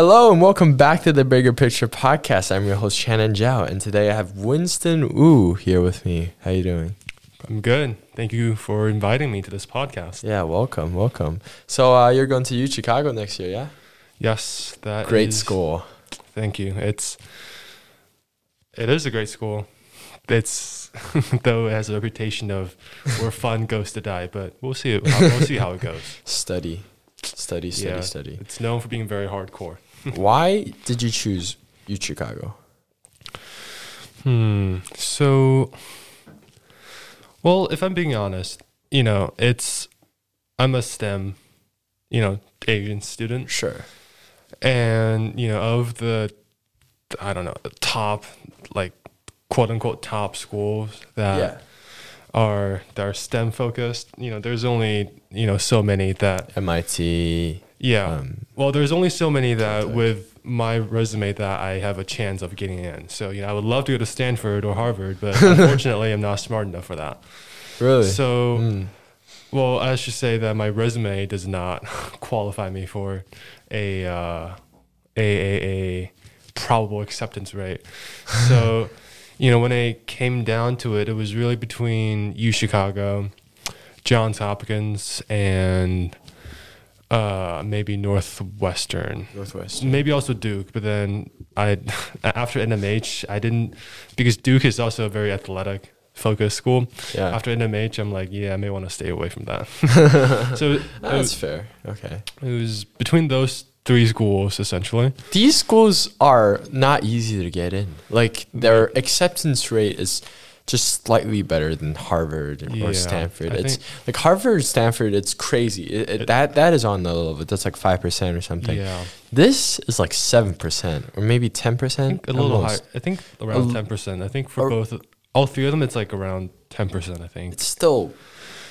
Hello and welcome back to the Bigger Picture Podcast. I'm your host Shannon Zhao, and today I have Winston Wu here with me. How you doing? I'm good. Thank you for inviting me to this podcast. Yeah, welcome, welcome. So uh, you're going to U Chicago next year, yeah? Yes, that Great is- school. Thank you. It's it is a great school. It's though it has a reputation of where fun goes to die, but we'll see. It, we'll see how it goes. Study, study, study, Yeah. study. It's known for being very hardcore. Why did you choose U Chicago? Hmm. So, well, if I'm being honest, you know, it's I'm a STEM, you know, Asian student. Sure. and you know of the i don't know the top like quote unquote top schools that yeah. are that are stem focused you know there's only you know so many that MIT. Yeah Um, well there's only so many that with my resume that i have a chance of getting in so you know i would love to go to stanford or harvard but unfortunately i'm not smart enough for that really? so Mm. well, I should say that my resume does not qualify me for a uh, a, a a probable acceptance rate. So, you know, when it came down to it, it was really between U Chicago, Johns Hopkins, and uh, maybe Northwestern. Northwest. Maybe also Duke, but then I after NMH I didn't because Duke is also a very athletic focused school Yeah. after NMH, I'm like, yeah, I may want to stay away from that. so it, That's was, fair. Okay. it was between those three schools essentially. These schools are not easy to get in. Like their acceptance rate is just slightly better than Harvard Yeah, or Stanford. I It's like Harvard, Stanford. It's crazy. It, it, that that is on the level. That's like five percent or something. Yeah, This is like seven percent or maybe ten percent. a little high. I think around ten percent. I think for or- both, all three of them, it's like around ten percent. I think It's still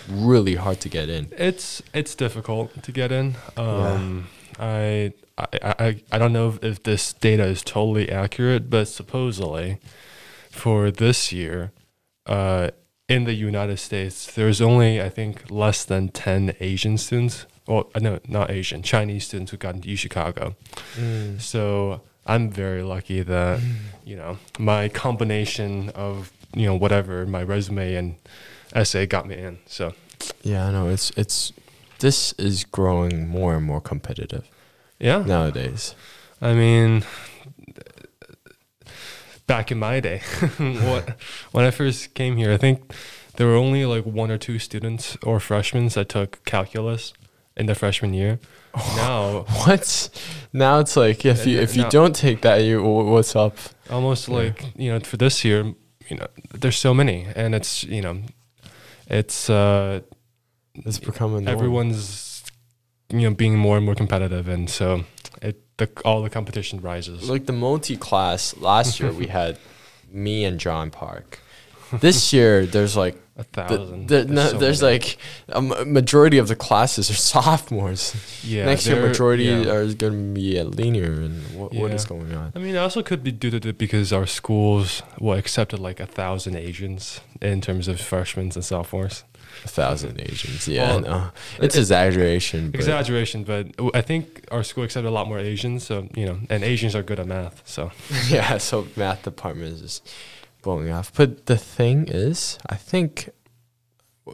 really hard to get in. it's it's difficult to get in. Um, I, I I I don't know if this data is totally accurate, but supposedly for this year, uh, in the United States, there's only I think less than ten Asian students. Well, uh, no, not Asian, Chinese students who got into Chicago. So I'm very lucky that you know my combination of you know whatever my resume and essay got me in. So Yeah, I know. It's it's this is growing more and more competitive yeah, nowadays. I mean, back in my day, what when I first came here, I think there were only like one or two students or freshmen that took calculus in their freshman year. Now, What? Now it's like if you if you now- don't take that, you wh- what's up? almost Yeah. like you know, for this year, you know, there's so many, and it's you know, it's uh, It's becoming everyone's you know being more and more competitive, and so it the all the competition rises. like the multi class last year we had me and John Park. This year there's like A the, thousand. the, no, so there's like a majority of the classes are sophomores. yeah, Next year majority yeah. are going to be at linear and what, what is going on? I mean, it also could be due to the, because our schools well accepted like a thousand Asians in terms of freshmen and sophomores. A thousand Asians. Yeah, Well, no, it's exaggeration. But Exaggeration, but I think our school accepted a lot more Asians. So you know, and Asians are good at math. So yeah, so math department is just blowing off. But the thing is, I think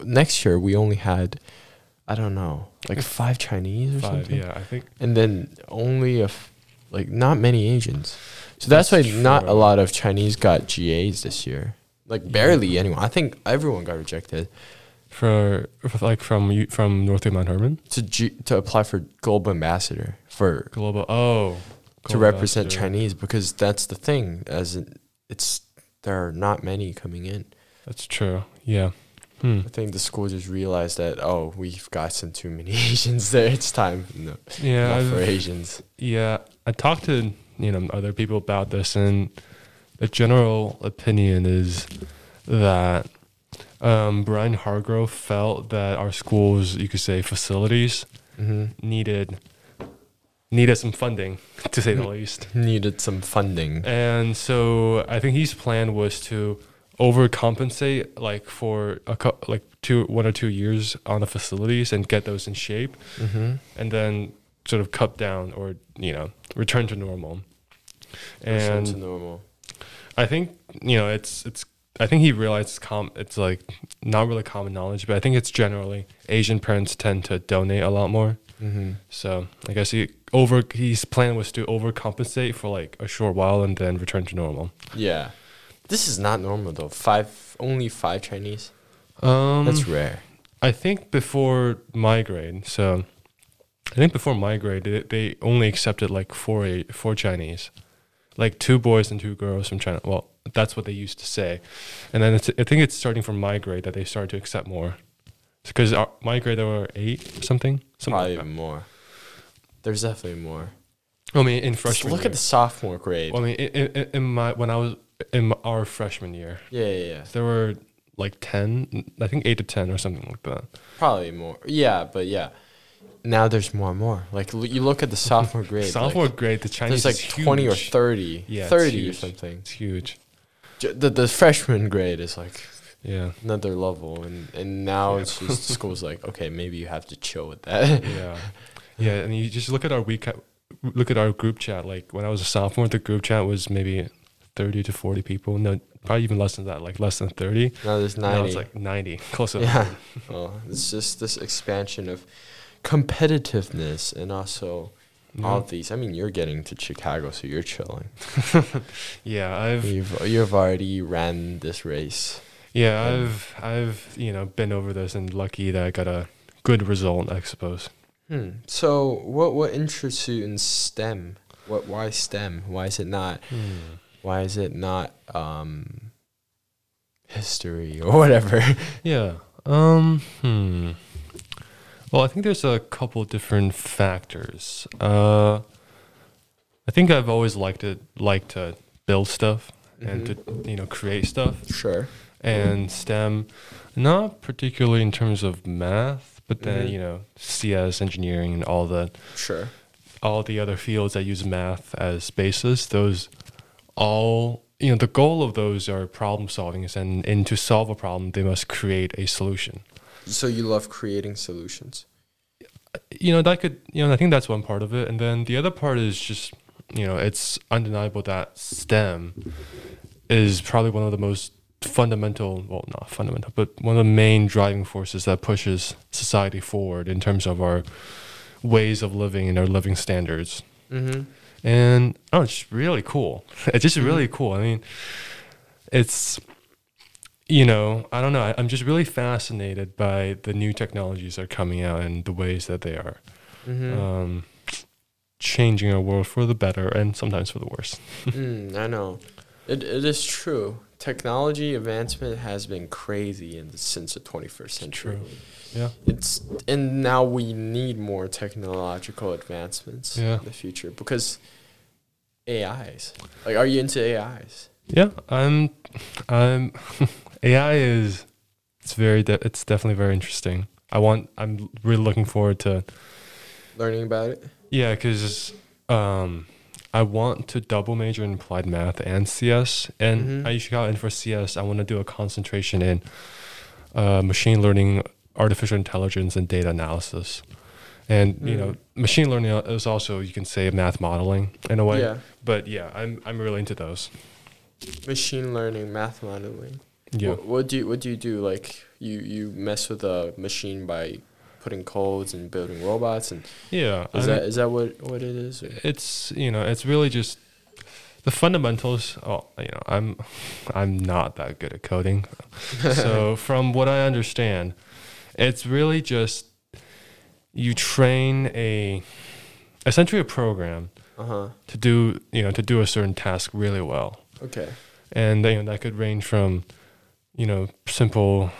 next year we only had, I don't know, like five Chinese or five, something, yeah, I think and then only a, f- like not many Asians. So that's, why That's not a lot of Chinese got GAs this year. Like barely anyone. I think everyone got rejected for, like from you- from North Mount Hermon to G, to apply for global ambassador for global. Oh, to represent Ambassador. Chinese because that's the thing. As in, it's there are not many coming in. That's true. Yeah. Hmm. I think the school just realized that oh we've got some too many Asians there. It's time no, Yeah. not for Asians. Yeah, I talked to you know other people about this, and the general opinion is that um, Brian Hargrove felt that our schools, you could say, facilities hmm needed needed some funding, to say the least. Needed some funding. And so I think his plan was to overcompensate, like for a cou- like two one or two years on the facilities and get those in shape hmm and then sort of cut down or you know return to normal. Return And to normal. I think you know it's it's. I think he realized it's com. It's like not really common knowledge, but I think it's generally Asian parents tend to donate a lot more. Mm-hmm. So I guess he over his plan was to overcompensate for like a short while and then return to normal. Yeah. This is not normal though. Five, only five Chinese. Um, That's rare. I think before my grade, so I think before my grade, they, they only accepted like four four Chinese, like two boys and two girls from China. Well, that's what they used to say, and then it's, I think it's starting from my grade that they started to accept more, because my grade there were eight or something. something Probably like even more. There's definitely more. I mean, in Just freshman. look year. at the sophomore grade. Well, I mean, in, in, in my when I was in our freshman year, yeah, yeah, yeah. there were like ten, I think eight to ten or something like that. Probably more. Yeah, but yeah. Now there's more and more. Like l- you look at the sophomore grade. Sophomore like, grade, the Chinese there's like is 20 or huge. 30. Yeah, 30 or something. It's huge. The, the freshman grade is like Yeah. another level. And, and now Yeah. it's just school's like, okay, maybe you have to chill with that. yeah yeah and you just look at our week look at our group chat like when i was a sophomore the group chat was maybe 30 to 40 people no probably even less than that like less than 30 now there's 90. now it's like 90 close to yeah. Well, it's just this expansion of competitiveness and also yeah. all these. I mean, you're getting to Chicago, so you're chilling. yeah i've You've you've already ran this race. yeah i've i've you know been over this and lucky that i got a good result i suppose Hmm. So, what what interests you in STEM? What why STEM? Why is it not? Why is it not um, history or whatever? yeah um hmm well i think there's a couple different factors uh i think i've always liked it liked to build stuff and to you know create stuff sure. and STEM, not particularly in terms of math, but then Mhm. you know CS engineering and all the Sure. all the other fields that use math as basis. Those all you know the goal of those are problem solving, and and to solve a problem, they must create a solution. So you love creating solutions. You know that could you know I think that's one part of it, and then the other part is just you know it's undeniable that STEM is probably one of the most fundamental well not fundamental but one of the main driving forces that pushes society forward in terms of our ways of living and our living standards. Mm-hmm. and oh it's really cool. It's just really cool. I mean it's you know i don't know I, i'm just really fascinated by the new technologies that are coming out and the ways that they are Mm-hmm. um, changing our world for the better and sometimes for the worse mm, I know. It it is true. Technology advancement has been crazy in the, since the 21st century. yeah It's and now we need more technological advancements Yeah. in the future because AIs. Like, are you into AIs? Yeah, I'm. I'm. AI is. It's very. De- it's definitely very interesting. I want. I'm really looking forward to. Learning about it. Yeah, because um, I want to double major in applied math and CS, and Mhm. I usually got in for CS. I want to do a concentration in uh, machine learning, artificial intelligence, and data analysis. And you know, Mm. machine learning is also you can say math modeling in a way. Yeah. But yeah, I'm I'm really into those. Machine learning, math modeling. Yeah. What, what do you what do you do? Like you you mess with a machine by putting codes and building robots and Yeah. is that is that what what it is? Or? it's you know it's really just the fundamentals oh you know i'm i'm not that good at coding so from what i understand it's really just you train a essentially a program Uh huh. to do you know to do a certain task really well Okay. and you know that could range from you know simple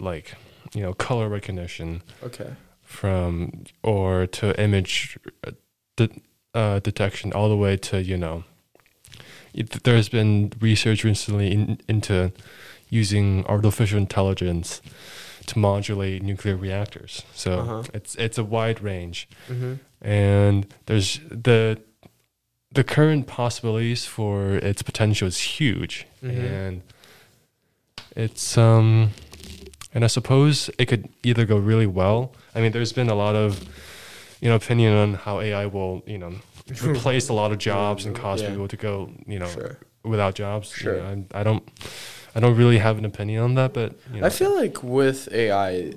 like you know color recognition Okay. from or to image uh, de- uh, detection all the way to you know it, there's been research recently in, into using artificial intelligence to modulate nuclear reactors so Uh-huh. it's it's a wide range Mm-hmm. and there's the the current possibilities for its potential is huge Mhm. and it's um and i suppose it could either go really well i mean there's been a lot of you know opinion on how AI will you know replace a lot of jobs and cause Yeah. people to go you know Sure. without jobs. You Sure. know, I, I don't I don't really have an opinion on that, but you know, I feel like with AI,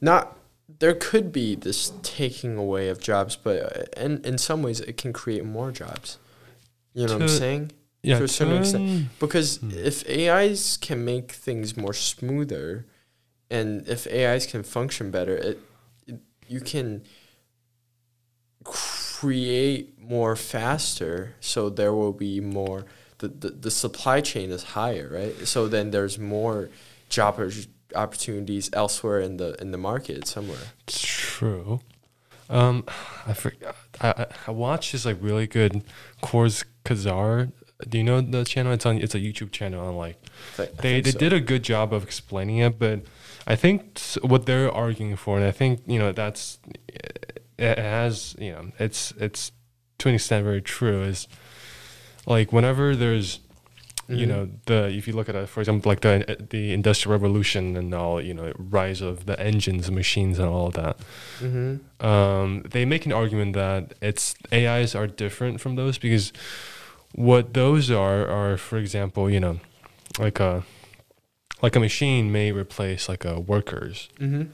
not there could be this taking away of jobs, but uh, in in some ways it can create more jobs. You know what I'm saying? Yeah, to a certain extent. Because Hmm. if AIs can make things more smoother, and if AIs can function better, it, it you can create more faster. So there will be more. The, the, the supply chain is higher, right? So then there's more job oppor- opportunities elsewhere in the in the market somewhere. True. Um, I forgot. I, I I watched this like really good Kors Kazar. Do you know the channel? It's on. It's a YouTube channel. On like they they so. did a good job of explaining it, but I think what they're arguing for, and I think you know that's it has you know it's it's to an extent very true. Is like whenever there's you Mhm. know the if you look at it for example like the the industrial revolution and all you know rise of the engines and machines and all of that Mm-hmm. um, they make an argument that it's AIs are different from those because what those are are, for example, you know, like a like a machine may replace like a worker's Mm-hmm.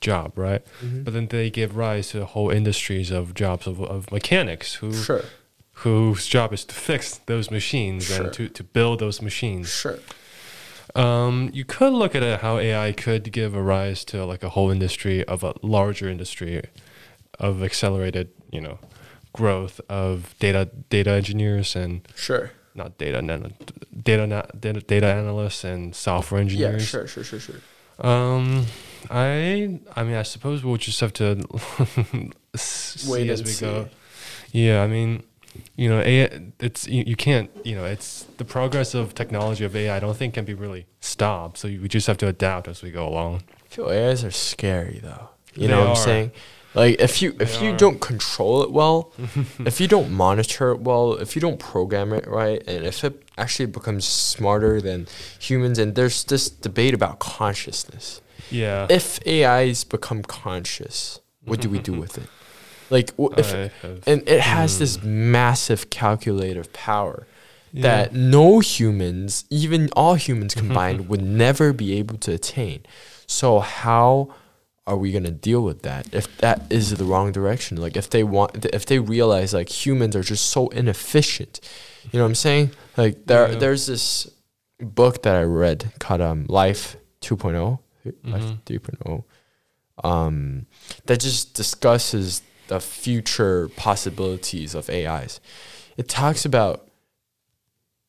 job, right? mm-hmm. But then they give rise to whole industries of jobs of, of mechanics who Sure. whose job is to fix those machines Sure. and to, to build those machines. Sure. Um, you could look at it how AI could give a rise to like a whole industry of a larger industry of accelerated, you know, growth of data data engineers and Sure. not data data data data analysts and software engineers. Yeah. Sure. Sure. Sure. Sure. Um, I I mean I suppose we'll just have to see Wait as we see. go. Yeah, I mean, you know, AI, it's you, you can't you know it's the progress of technology of AI. I don't think can be really stopped. So we just have to adapt as we go along. I feel AIs are scary though. You They know what I'm are. saying? Like if you if They you are. don't control it well, if you don't monitor it well, if you don't program it right, and if it actually becomes smarter than humans, and there's this debate about consciousness. Yeah. If AIs become conscious, what do we do with it? Like w- if I have- and it has Hmm. this massive calculative power yeah. that no humans, even all humans combined, would never be able to attain. So how are we gonna deal with that if that is the wrong direction? Like if they want, if they realize like humans are just so inefficient, you know what I'm saying? Like there, Yeah. there's this book that I read called um, Life 2.0, Life Mhm. 3.0, um, that just discusses the future possibilities of AIs. It talks about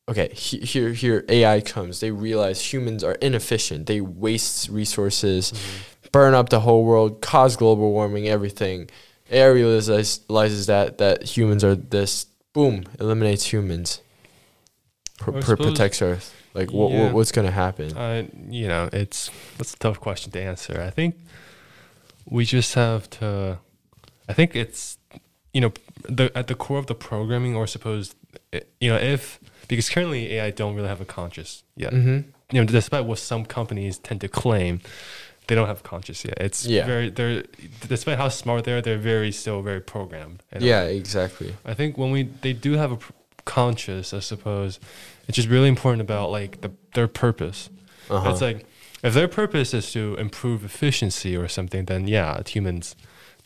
okay, he, here here AI comes. They realize humans are inefficient. They waste resources, Mm-hmm. Burn up the whole world, cause global warming, everything. AI realizes, that that humans are this. Boom, eliminates humans. Pr- pr- protects Earth. Like what, Yeah. what what's gonna happen? I, you know, it's that's a tough question to answer. I think we just have to. I think it's, you know, the at the core of the programming, or suppose, eh, you know, if because currently AI don't really have a conscious yet. mm-hmm. You know, despite what some companies tend to claim, they don't have conscious yet. It's Yeah. very they're despite how smart they are, they're very still very programmed. in a Yeah, exactly. I think when we they do have a pr- conscious, I suppose, it's just really important about like the their purpose. Uh-huh. It's like if their purpose is to improve efficiency or something, then yeah, humans,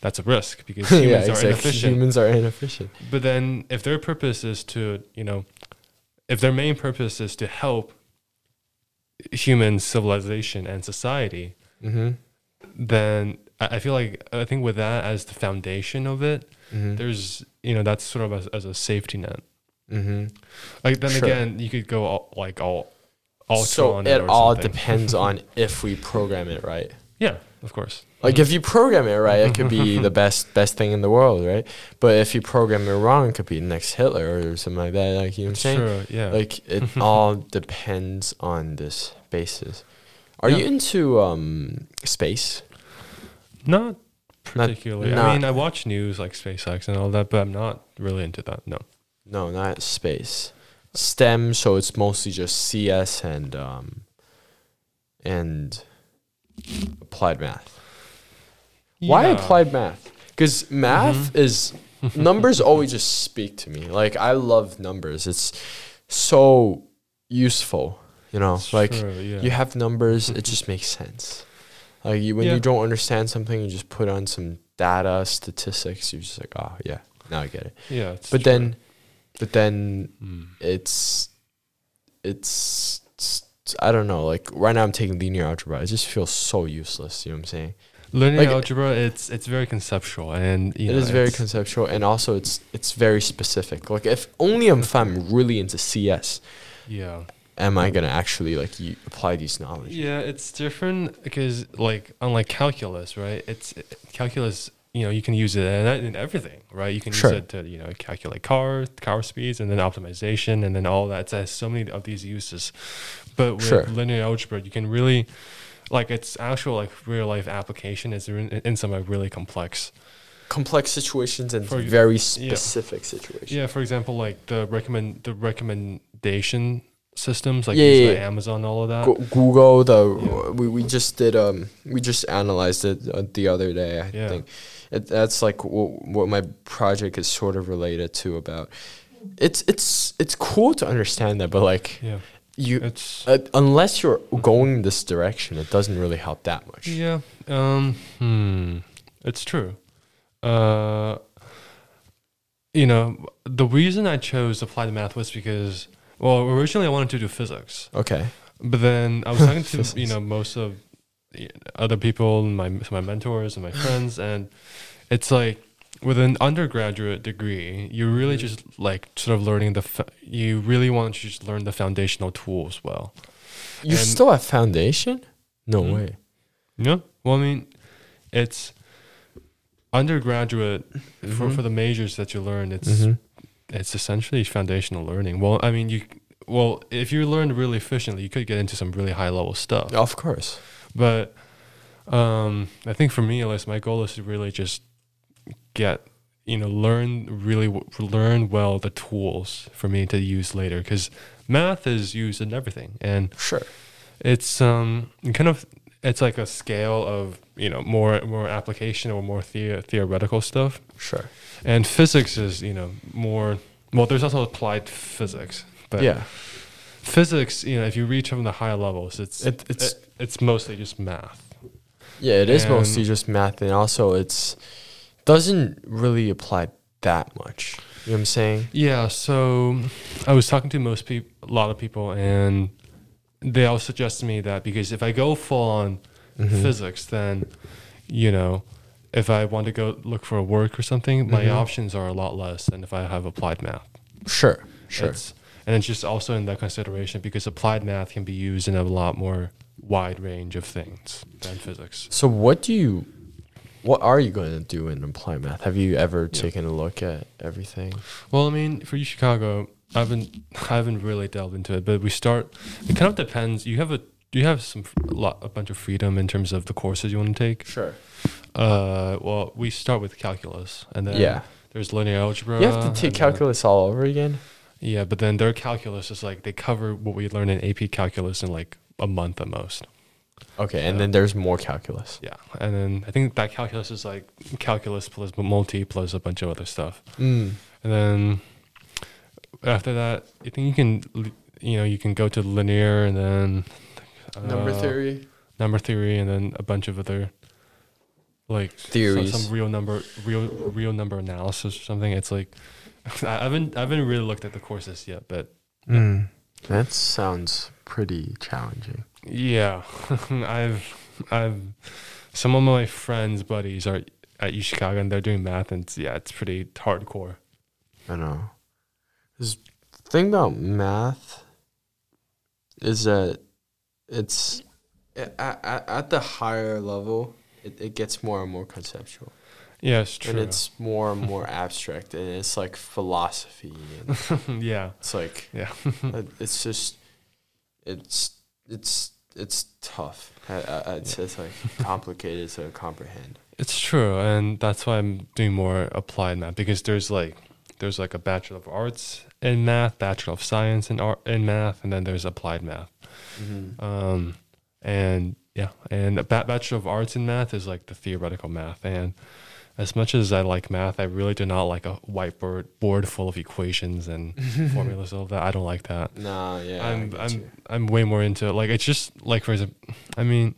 that's a risk because humans yeah, are exactly. inefficient. Humans are inefficient. But then if their purpose is to, you know, if their main purpose is to help human civilization and society, Mm-hmm. then I feel like I think with that as the foundation of it, Mm-hmm. there's you know that's sort of as, as a safety net. mm-hmm. Like then Sure. again, you could go all, like all ultra So on it it all something. depends on if we program it right. Yeah, of course. Like if you program it right, it could be the best best thing in the world, right? But if you program it wrong, it could be next Hitler or something like that. Like you know what I'm saying? Sure. Yeah. Like it all depends on this basis. Are you into um space? not particularly. not- I mean, I watch news like SpaceX and all that, but I'm not really into that. No. No, not space. STEM, so it's mostly just CS and um and applied math. Why applied math? because math is numbers always just speak to me. Like I love numbers. It's so useful. You know, It's like true, yeah. you have numbers, it just makes sense. Like you, when Yeah. you don't understand something, you just put on some data, statistics. You're just like, oh yeah, now I get it. yeah. It's But true. then, but then Mm. it's, it's, it's- I don't know. Like right now, I'm taking linear algebra. It just feels so useless. You know what I'm saying? linear like- algebra, it's it's very conceptual and you It know, is very conceptual, and also it's it's very specific. Like if only if I'm really into CS, yeah. Am I gonna actually like you apply these knowledge? Yeah, it's different because like unlike calculus, right? It's calculus. You know, you can use it in, in everything, right? You can Sure. use it to you know calculate car car speeds and then optimization and then all that. It has so many of these uses. But with Sure. linear algebra, you can really like its actual like real life application is in, in some like really complex. Complex situations and For- very yeah. specific situations. Yeah, for example, like the recommend the recommendation systems, like Yeah, yeah, yeah. Amazon, all of that. Go- Google the we, we just did um we just analyzed it uh, the other day I think it, that's like w- what my project is sort of related to about it's it's it's cool to understand that but like Yeah, you it's uh, unless you're going this direction it doesn't really help that much Yeah. Um. Hmm. It's true. Uh. You know, the reason I chose applied math was because, well, originally I wanted to do physics, okay but then I was talking to you know most of the other people, my my mentors and my friends, and it's like with an undergraduate degree, you're really Mhm. just like sort of learning the. Fa- you really want to just learn the foundational tools well. you And- still have foundation no Hmm? way Yeah. Well, I mean, it's undergraduate for, Mhm. for the majors that you learn. It's Mhm. It's essentially foundational learning. Well, I mean, you well if you learn really efficiently, you could get into some really high level stuff. of course But um, I think for me, at least, my goal is to really just get you know learn really w- learn well the tools for me to use later because math is used in everything and sure it's um kind of it's like a scale of you know more more application or more the- theoretical stuff sure and physics is you know more well there's also applied physics but yeah physics you know if you reach from the higher levels it's it, it's it- it's mostly just math Yeah, it is mostly just math, and also it's doesn't really apply that much. You know what I'm saying? yeah so i was talking to most people a lot of people and they all suggest to me that because if i go full on Mhm. physics, then you know, if I want to go look for a work or something, my Mhm. options are a lot less than if I have applied math. Sure, sure. It's, and it's just also in that consideration because applied math can be used in a lot more wide range of things than physics. so, what do you, what are you going to do in applied math? Have you ever Yeah. taken a look at everything? Well, I mean, for U Chicago, I haven't I haven't really delved into it, but we start. It kind of depends. You have a you have some a lot a bunch of freedom in terms of the courses you want to take. Sure. Uh, well, we start with calculus, and then yeah. there's linear algebra. You have to take calculus all over again. Yeah, but then their calculus is like they cover what we learn in AP calculus in like a month at most. Okay, and then there's more calculus. Yeah, and then I think that calculus is like calculus plus multi plus a bunch of other stuff. Mm. And then after that, I think you can you know you can go to linear and then Number uh, theory. number theory, and then a bunch of other like some- Theories. some, real number real real number analysis or something. It's like I haven't I haven't really looked at the courses yet, but Mm. That sounds pretty challenging. Yeah, I've I've some of my friends' buddies are at U Chicago and they're doing math and yeah, it's pretty hardcore. I know. The thing about math is that it's at, at, at the higher level, it, it gets more and more conceptual. Yeah, it's true. And it's more and more abstract. And it's like philosophy. And yeah, it's like, Yeah. Uh, it's just, it's, it's, it's tough. It's, it's like complicated to comprehend. it's true, and that's why I'm doing more applied math because there's like there's like a bachelor of arts in math, bachelor of science in art in math, and then there's applied math. Mm-hmm. Um, and yeah, and a bachelor of arts in math is like the theoretical math, and as much as I like math, I really do not like a whiteboard board full of equations and formulas. All that I don't like that. Nah, yeah. I'm I'm you. I'm way more into it. Like it's just like for example, I mean,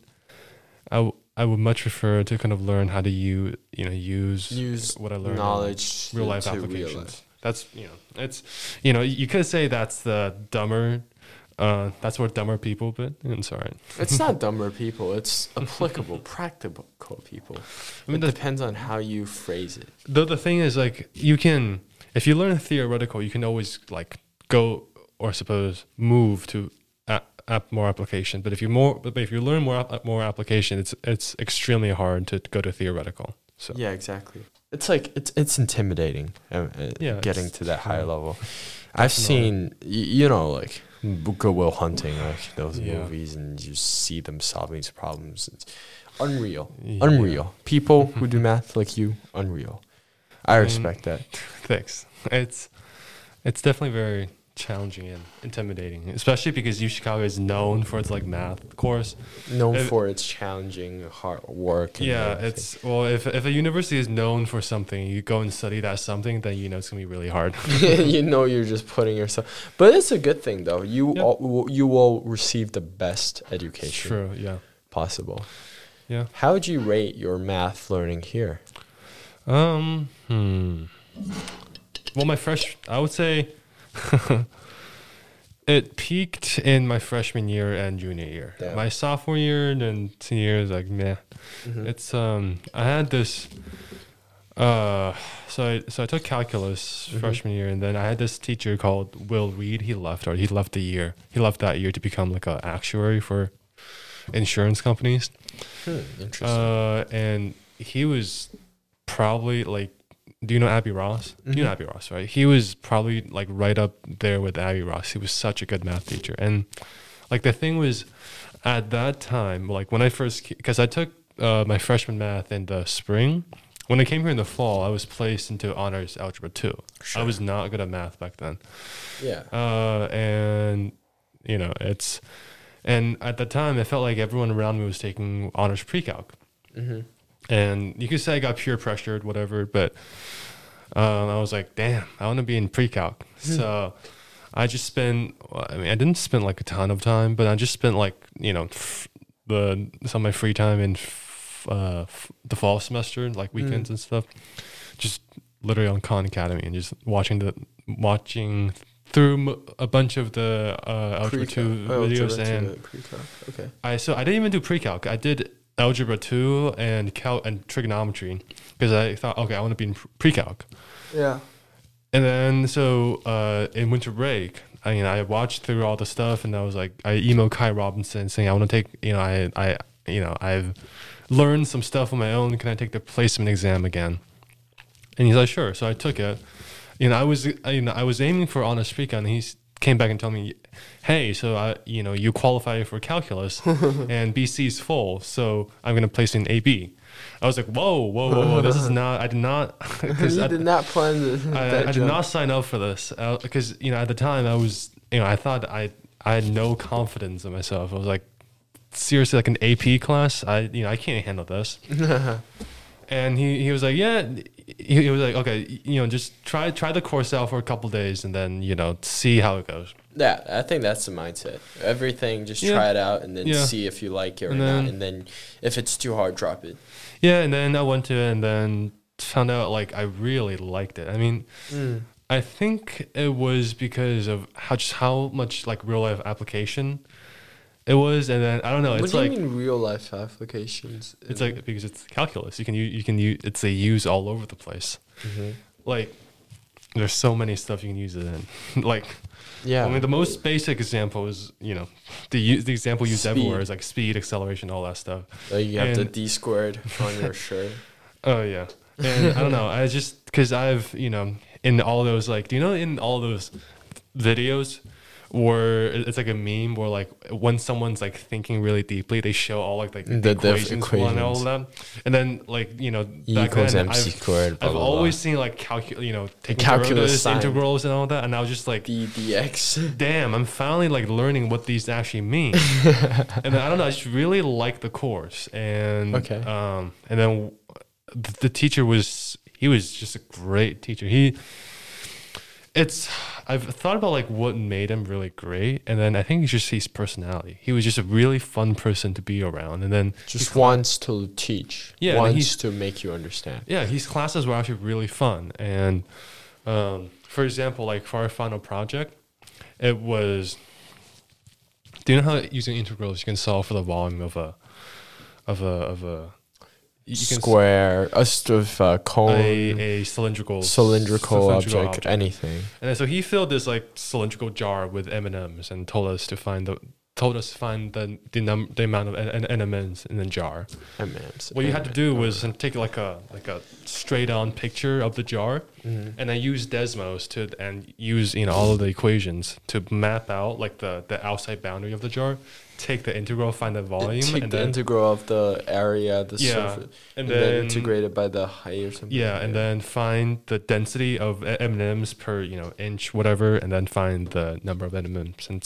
I, w- I would much prefer to kind of learn how to use you know use use what I learned knowledge real life applications. real life. That's you know it's you know you could say that's the dumber. Uh, that's what dumber people, but it's all right. It's not dumber people. It's applicable, practical people. I mean, it depends on how you phrase it. the the thing is like you can if you learn theoretical, you can always like go or suppose move to app, app more application. But if you more but if you learn more more application, it's it's extremely hard to go to theoretical. So Yeah, exactly. It's like it's it's intimidating. Uh, uh, Yeah, getting to that higher level. I've seen you know like Good Will Hunting, like those Yeah. movies, and you see them solving these problems. It's unreal, Yeah. unreal. People who do math like you, unreal. I mean, respect that. Thanks. It's it's definitely very challenging and intimidating, especially because U Chicago is known for its like math course. Known if- for its challenging hard work. and Yeah, everything. it's well, if if a university is known for something, you go and study that something, then you know it's gonna be really hard. you know you're just putting yourself but it's a good thing though you Yeah. all, will- you will receive the best education True. Yeah. possible Yeah. how would you rate your math learning here Um. Hmm. Well, my fresh, I would say, it peaked in my freshman year and junior year. Yeah. My sophomore year and then senior year is like meh. Mhm. It's um. I had this. Uh. So I so I took calculus Mhm. freshman year, and then I had this teacher called Will Reed. He left, or he left the year. He left that year to become like a actuary for insurance companies. Hmm, interesting Uh, and he was probably like, do you know Abby Ross? You know Mhm. Abby Ross, right? He was probably like right up there with Abby Ross. He was such a good math teacher. And like the thing was, at that time, like when I first, because I took uh, my freshman math in the spring. When I came here in the fall, I was placed into honors algebra two. I was not good at math back then. yeah Uh, and you know, it's and at the time, it felt like everyone around me was taking honors pre-calc, mm-hmm. And you could say I got peer pressured, whatever. But um, I was like, damn, I want to be in pre-calc. so I just spent. I mean, I didn't spend like a ton of time, but I just spent like you know f- the some of my free time in f- uh, f- the fall semester, like weekends and stuff, just literally on Khan Academy and just watching the watching through m- a bunch of the uh, algebra two Oh, videos and okay I so I didn't even do pre-calc. I did algebra two and cal and trigonometry because I thought okay I want to be in pre-calc. yeah And then so uh, in winter break, I mean I watched through all the stuff and I was like I emailed Kai Robinson saying I want to take you know I I you know I've learned some stuff on my own. Can I take the placement exam again? And he's like sure. So I took it. You know I was you know I was aiming for honors pre-calc and he came back and told me, hey, so I you know you qualify for calculus and BC is full, so I'm gonna place in AB. I was like, whoa, whoa, whoa, whoa! This is not. I did not. You I, did not plan this. I, I did not sign up for this uh, because you know at the time I was you know I thought I I had no confidence in myself. I was like seriously like an AP class. I you know I can't handle this. and he, he was like yeah he, he was like okay you know just try try the course out for a couple days and then you know see how it goes. Yeah, I think that's the mindset. Everything, just Yeah. try it out and then Yeah. see if you like it or And not. then- And then if it's too hard, drop it. Yeah, and then I went to it and then found out like I really liked it. I mean, mm. I think it was because of how just how much like real life application it was, and then I don't know. It's what do like you mean real life applications? it's like because it's calculus. You can use you can use it's a use all over the place. hmm Like there's so many stuff you can use it in. like yeah. I mean, the most basic example is you know the use the example used everywhere is like speed, acceleration, all that stuff. like you have the D squared on your shirt. Oh yeah, and I don't know. I just because I've you know in all those like do you know in all those videos where it's like a meme where like when someone's like thinking really deeply, they show all like like the, The diff- equations, and all of that, and then like you know E back equals then MC I've, squared. Blah, I've blah, always seen like calculate you know taking calculus integrals, and all that, and I was just like. D dx. Damn, I'm finally like learning what these actually mean. and then, I don't know, I just really like the course. And Okay. um and then the, the teacher was he was just a great teacher. He it's I've thought about like what made him really great, and then I think it's just his personality. He was just a really fun person to be around, and then Just wants to teach. Yeah, Wants he's- to make you understand. yeah, his classes were actually really fun. And um, for example, like for our final project, it was. Do you know how using integrals you can solve for the volume of a, of a of a, you can Square, a sort of uh, cone, a, a cylindrical cylindrical, cylindrical object, anything. And so he filled this like cylindrical jar with M and M's and told us to find the told us to find the the, num- the amount of and M's in the jar. M&Ms. What you had to do was take like a like a straight on picture of the jar, Mhm. and then use Desmos to and use you know all of the equations to map out like the the outside boundary of the jar. Take the integral, find the volume, Take and the then integral of the area, the Yeah, surface, and and then, then integrate it by the height or something. yeah, and then find the density of M M's per you know inch, whatever, and then find the number of M M's. And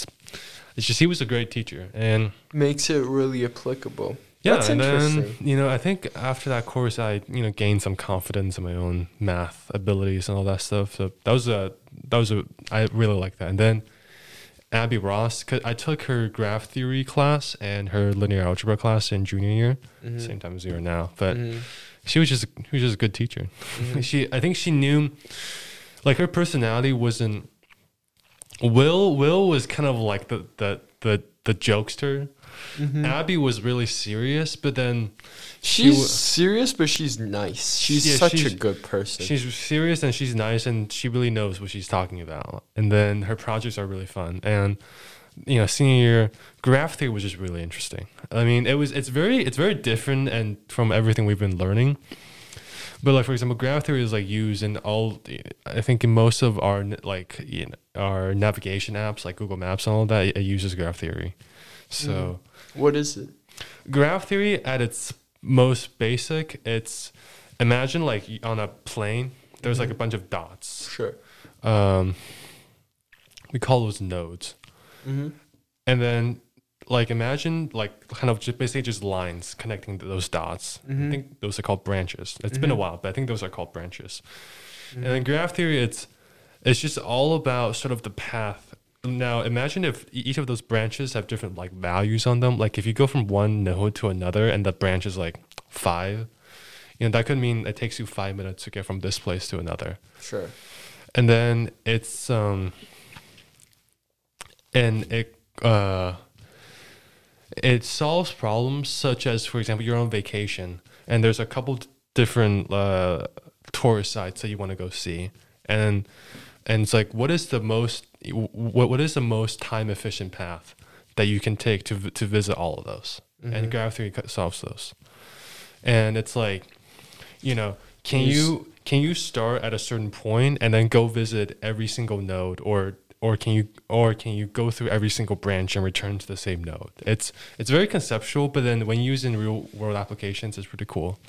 it's, just he was a great teacher, and makes it really applicable. yeah, That's and then interesting. you know I think after that course I you know gained some confidence in my own math abilities and all that stuff. So that was a that was a I really like that. And then Abby Ross, 'cause I took her graph theory class and her linear algebra class in junior year, Mhm. same time as you are now, but. Mhm. She was just she was just a good teacher. Mhm. she I think she knew like her personality wasn't Will Will was kind of like the the the, the jokester. Mhm. Abby was really serious, but then she She's wa- serious, but she's nice. She's Yeah, such a good person. she's serious and she's nice and she really knows what she's talking about. And then her projects are really fun. And you know, senior year graph theory was just really interesting. I mean, it was it's very it's very different and from everything we've been learning. But like for example, graph theory is like used in all. I think in most of our like you know, our navigation apps, like Google Maps and all that, it, it uses graph theory. So what is it? graph theory at its most basic, it's imagine like on a plane, there's like a bunch of dots. Sure. Um, we call those nodes, Mm-hmm. and then like imagine like kind of just basically just lines connecting those dots. Mhm. I think those are called branches. It's been a Mhm. while, but I think those are called branches. Mm-hmm. And in graph theory, it's it's just all about sort of the path. Now, imagine if each of those branches have different like values on them. Like if you go from one node to another, and the branch is like five, you know that could mean it takes you five minutes to get from this place to another. Sure. And then it's um, and it uh, it solves problems such as, for example, you're on vacation and there's a couple different uh, tourist sites that you want to go see, and and it's like, what is the most what what is the most time efficient path that you can take to to visit all of those? And Mhm. graph theory co- solves those, and it's like, you know, can you can you start at a certain point and then go visit every single node or or can you or can you go through every single branch and return to the same node it's it's very conceptual but then when used in real world applications it's pretty cool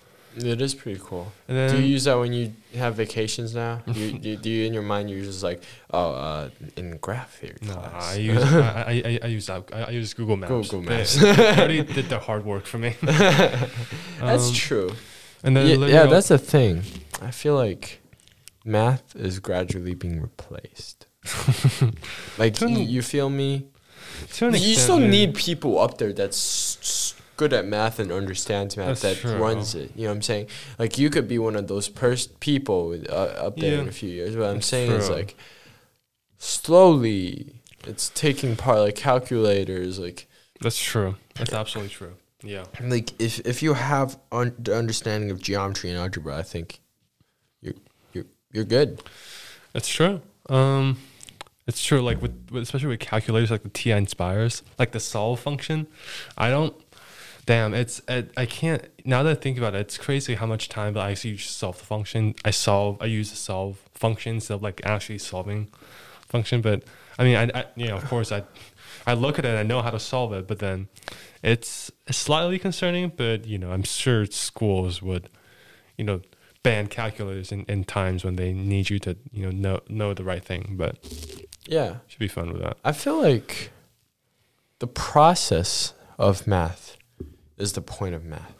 It is pretty cool. and then do you use that when you have vacations now? you, do, do you in your mind you're just like, oh, uh, in graph theory no, class? I use I, I, I, use that I, I use Google Maps. Google Maps. they already did the hard work for me. that's Um, true. And then Yeah, yeah, that's the thing. I feel like math is gradually being replaced. like you, you feel me? You extent, still need people up there that's good at math and understands math That's that true. runs it. You know what I'm saying? Like you could be one of those pers- people uh, up there in a few years. What I'm That's saying is like slowly it's taking part like calculators like That's true. That's absolutely true. Yeah. like if if you have un- the understanding of geometry and algebra, I think you're you're you're good. That's true. Um, it's true. Like with, with especially with calculators, like the TI Nspires, like the solve function. I don't. Damn, it's it, I can't. Now that I think about it, it's crazy how much time that I actually solve the function. I solve. I use the solve function instead of like actually solving function. But I mean, I, I you know, of course, I I look at it and I know how to solve it, but then it's slightly concerning. But you know, I'm sure schools would, you know, ban calculators in, in times when they need you to you know know know the right thing. But Yeah. should be fun with that. I feel like the process of math is the point of math.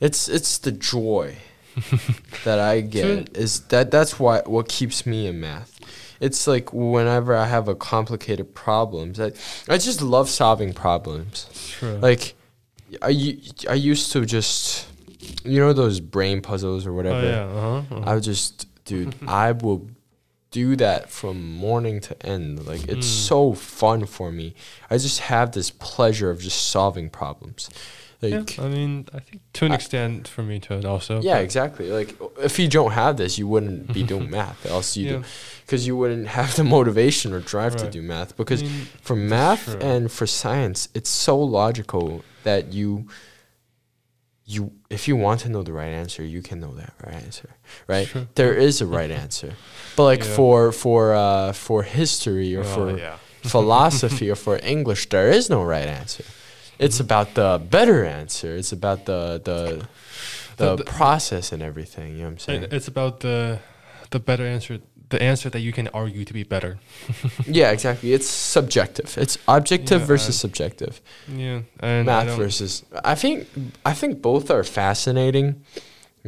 It's it's the joy that I get is that that's why what keeps me in math. It's like whenever I have a complicated problems, I, I just love solving problems. True. Like I used to just you know those brain puzzles or whatever. oh yeah. Uh-huh. uh-huh. I would just dude, I will do that from morning to end. Like it's Mm. so fun for me. I just have this pleasure of just solving problems. Yeah. I mean, I think to an I- extent for me too also. yeah, exactly. Like if you don't have this, you wouldn't be doing math. Else you Yeah. do because you wouldn't have the motivation or drive to do math. Because I mean, for math true. and for science, it's so logical that you you if you want to know the right answer, you can know that right answer. Right? Sure. There is a right answer. But like Yeah. for for uh for history or oh, for yeah. philosophy or for English, there is no right answer. It's about the better answer. It's about the the the, The- process and everything. You know what I'm saying? It's about the the better answer, the answer that you can argue to be better. yeah, exactly. It's subjective. It's objective Yeah, versus and- subjective. Yeah, and Math don't- versus. I think I think both are fascinating.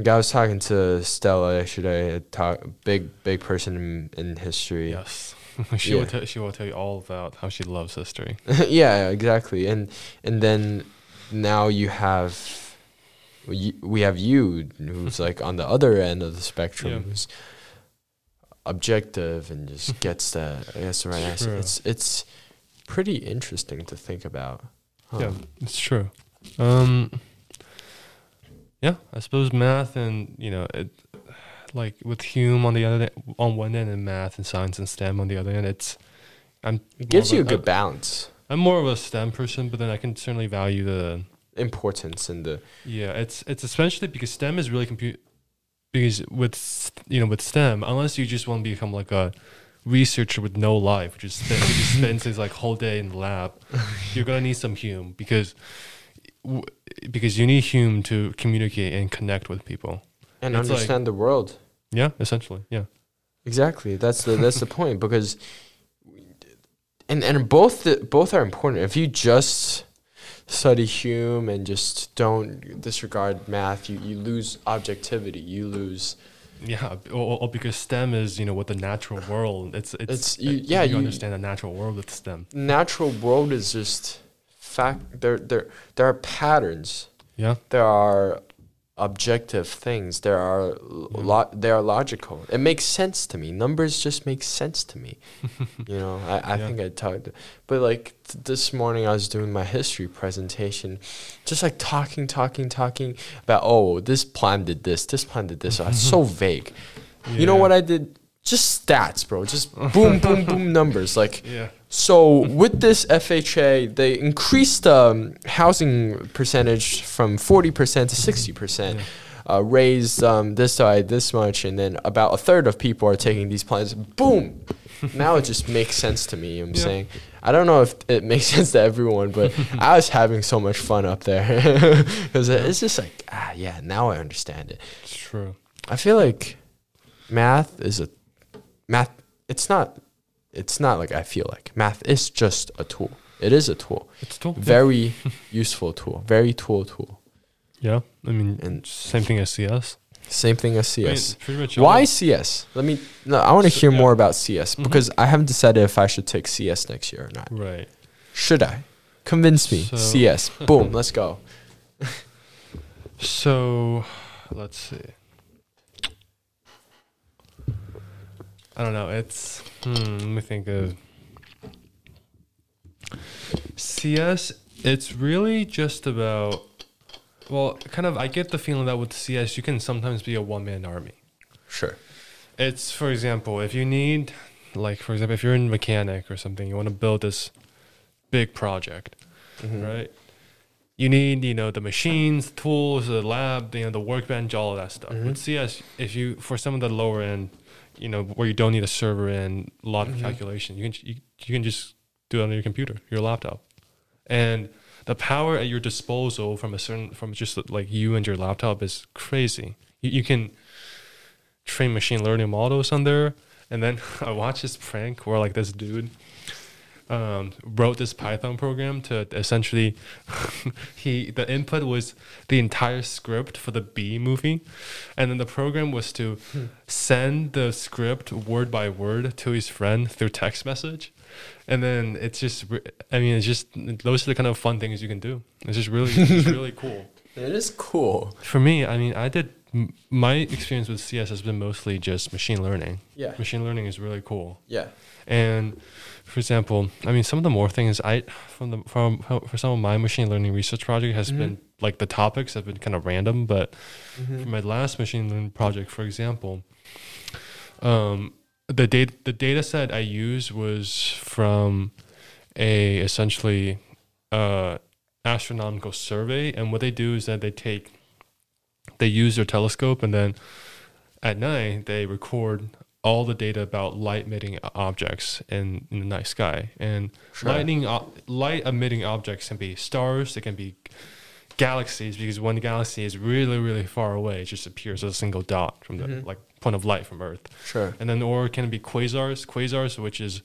I was talking to Stella yesterday. A talk, big big person in, in history. Yes, she Yeah. will tell she will tell you all about how she loves history. yeah, exactly. And and then now you have you, we have you who's like on the other end of the spectrum Yeah. who's objective and just gets the I guess the right answer. True. It's it's pretty interesting to think about. Huh. Yeah, it's true. Um, yeah, I suppose math and you know, it, like with Hume on the other on one end and math and science and STEM on the other end, it's I'm It gives you a of good balance, I'm more of a STEM person, but then I can certainly value the importance and the yeah. It's it's especially because STEM is really compute because with you know with STEM, unless you just want to become like a researcher with no life, which is spend, who just spends his like whole day in the lab, you're gonna need some Hume because w- because you need Hume to communicate and connect with people. And It's like- understand the world. Yeah, essentially. Yeah. Exactly. That's the that's the point because and and both the, both are important. If you just study Hume and just don't disregard math, you, you lose objectivity. You lose Yeah, or, or because STEM is you know with the natural world. It's it's, It's- you- yeah, you, you- understand the natural world with STEM. natural world is just fact there there there are patterns. Yeah. There are objective things. There are lo- they are logical. It makes sense to me. Numbers just make sense to me. you know, I, I Yeah. think I talked, but like th- this morning I was doing my history presentation, just like talking, talking, talking about oh this plan did this, this plan did this. So it's so vague. You know what I did? Just stats, bro. Just boom, boom, boom numbers. Like Yeah. so with this FHA, they increased the um, housing percentage from 40% to 60%, Yeah. uh, raised um, this side this much, and then about a third of people are taking these plans. Boom! now it just makes sense to me. I'm Yeah. saying. I don't know if it makes sense to everyone, but I was having so much fun up there because it's just like, ah, yeah, now I understand it. It's true. I feel like math is a math. It's not. It's not like I feel like math is just a tool. It is a tool, It's a tool. very useful tool, very tool tool. Yeah. I mean, And- same thing as CS. Same thing as I mean, CS. pretty much Why CS? Let me. No, I want to So- hear yeah. more about CS Mhm. because I haven't decided if I should take CS next year or not. Right. Should I? Convince me. So- CS. Boom. Let's go. So, let's see. I don't know. It's hmm, let me think of CS. It's really just about well, kind of. I get the feeling that with CS, you can sometimes be a one man army. Sure. It's for example, if you need, like for example, if you're in mechanic or something, you want to build this big project, Mhm. right? You need, you know, the machines, tools, the lab, you know, the workbench, all of that stuff. Mhm. With CS, if you for some of the lower end, you know, where you don't need a server and a lot of Mhm. calculation, you can you, you can just do it on your computer, your laptop, and the power at your disposal from a certain from just like you and your laptop is crazy. You, you can train machine learning models on there, and then I watched this prank where like this dude um, wrote this Python program to essentially he the input was the entire script for the Bee Movie, and then the program was to Hmm. send the script word by word to his friend through text message, and then it's just I mean it's just those are the kind of fun things you can do. It's just really it's really cool. It is cool. For me, I mean I did m- my experience with CS has been mostly just machine learning. Yeah. Machine learning is really cool. Yeah. And for example, I mean, some of the more things I from the from for some of my machine learning research project has Mhm. been like the topics have been kind of random, but Mhm. for my last machine learning project, for example, um, the data the data set I used was from a essentially uh, astronomical survey, and what they do is that they take they use their telescope and then at night they record all the data about light emitting objects in, in the night sky and Sure. lightning light emitting objects can be stars it can be galaxies because when a galaxy is really really far away it just appears as a single dot from the Mhm. like point of light from earth Sure. and then or it can be quasars quasars which is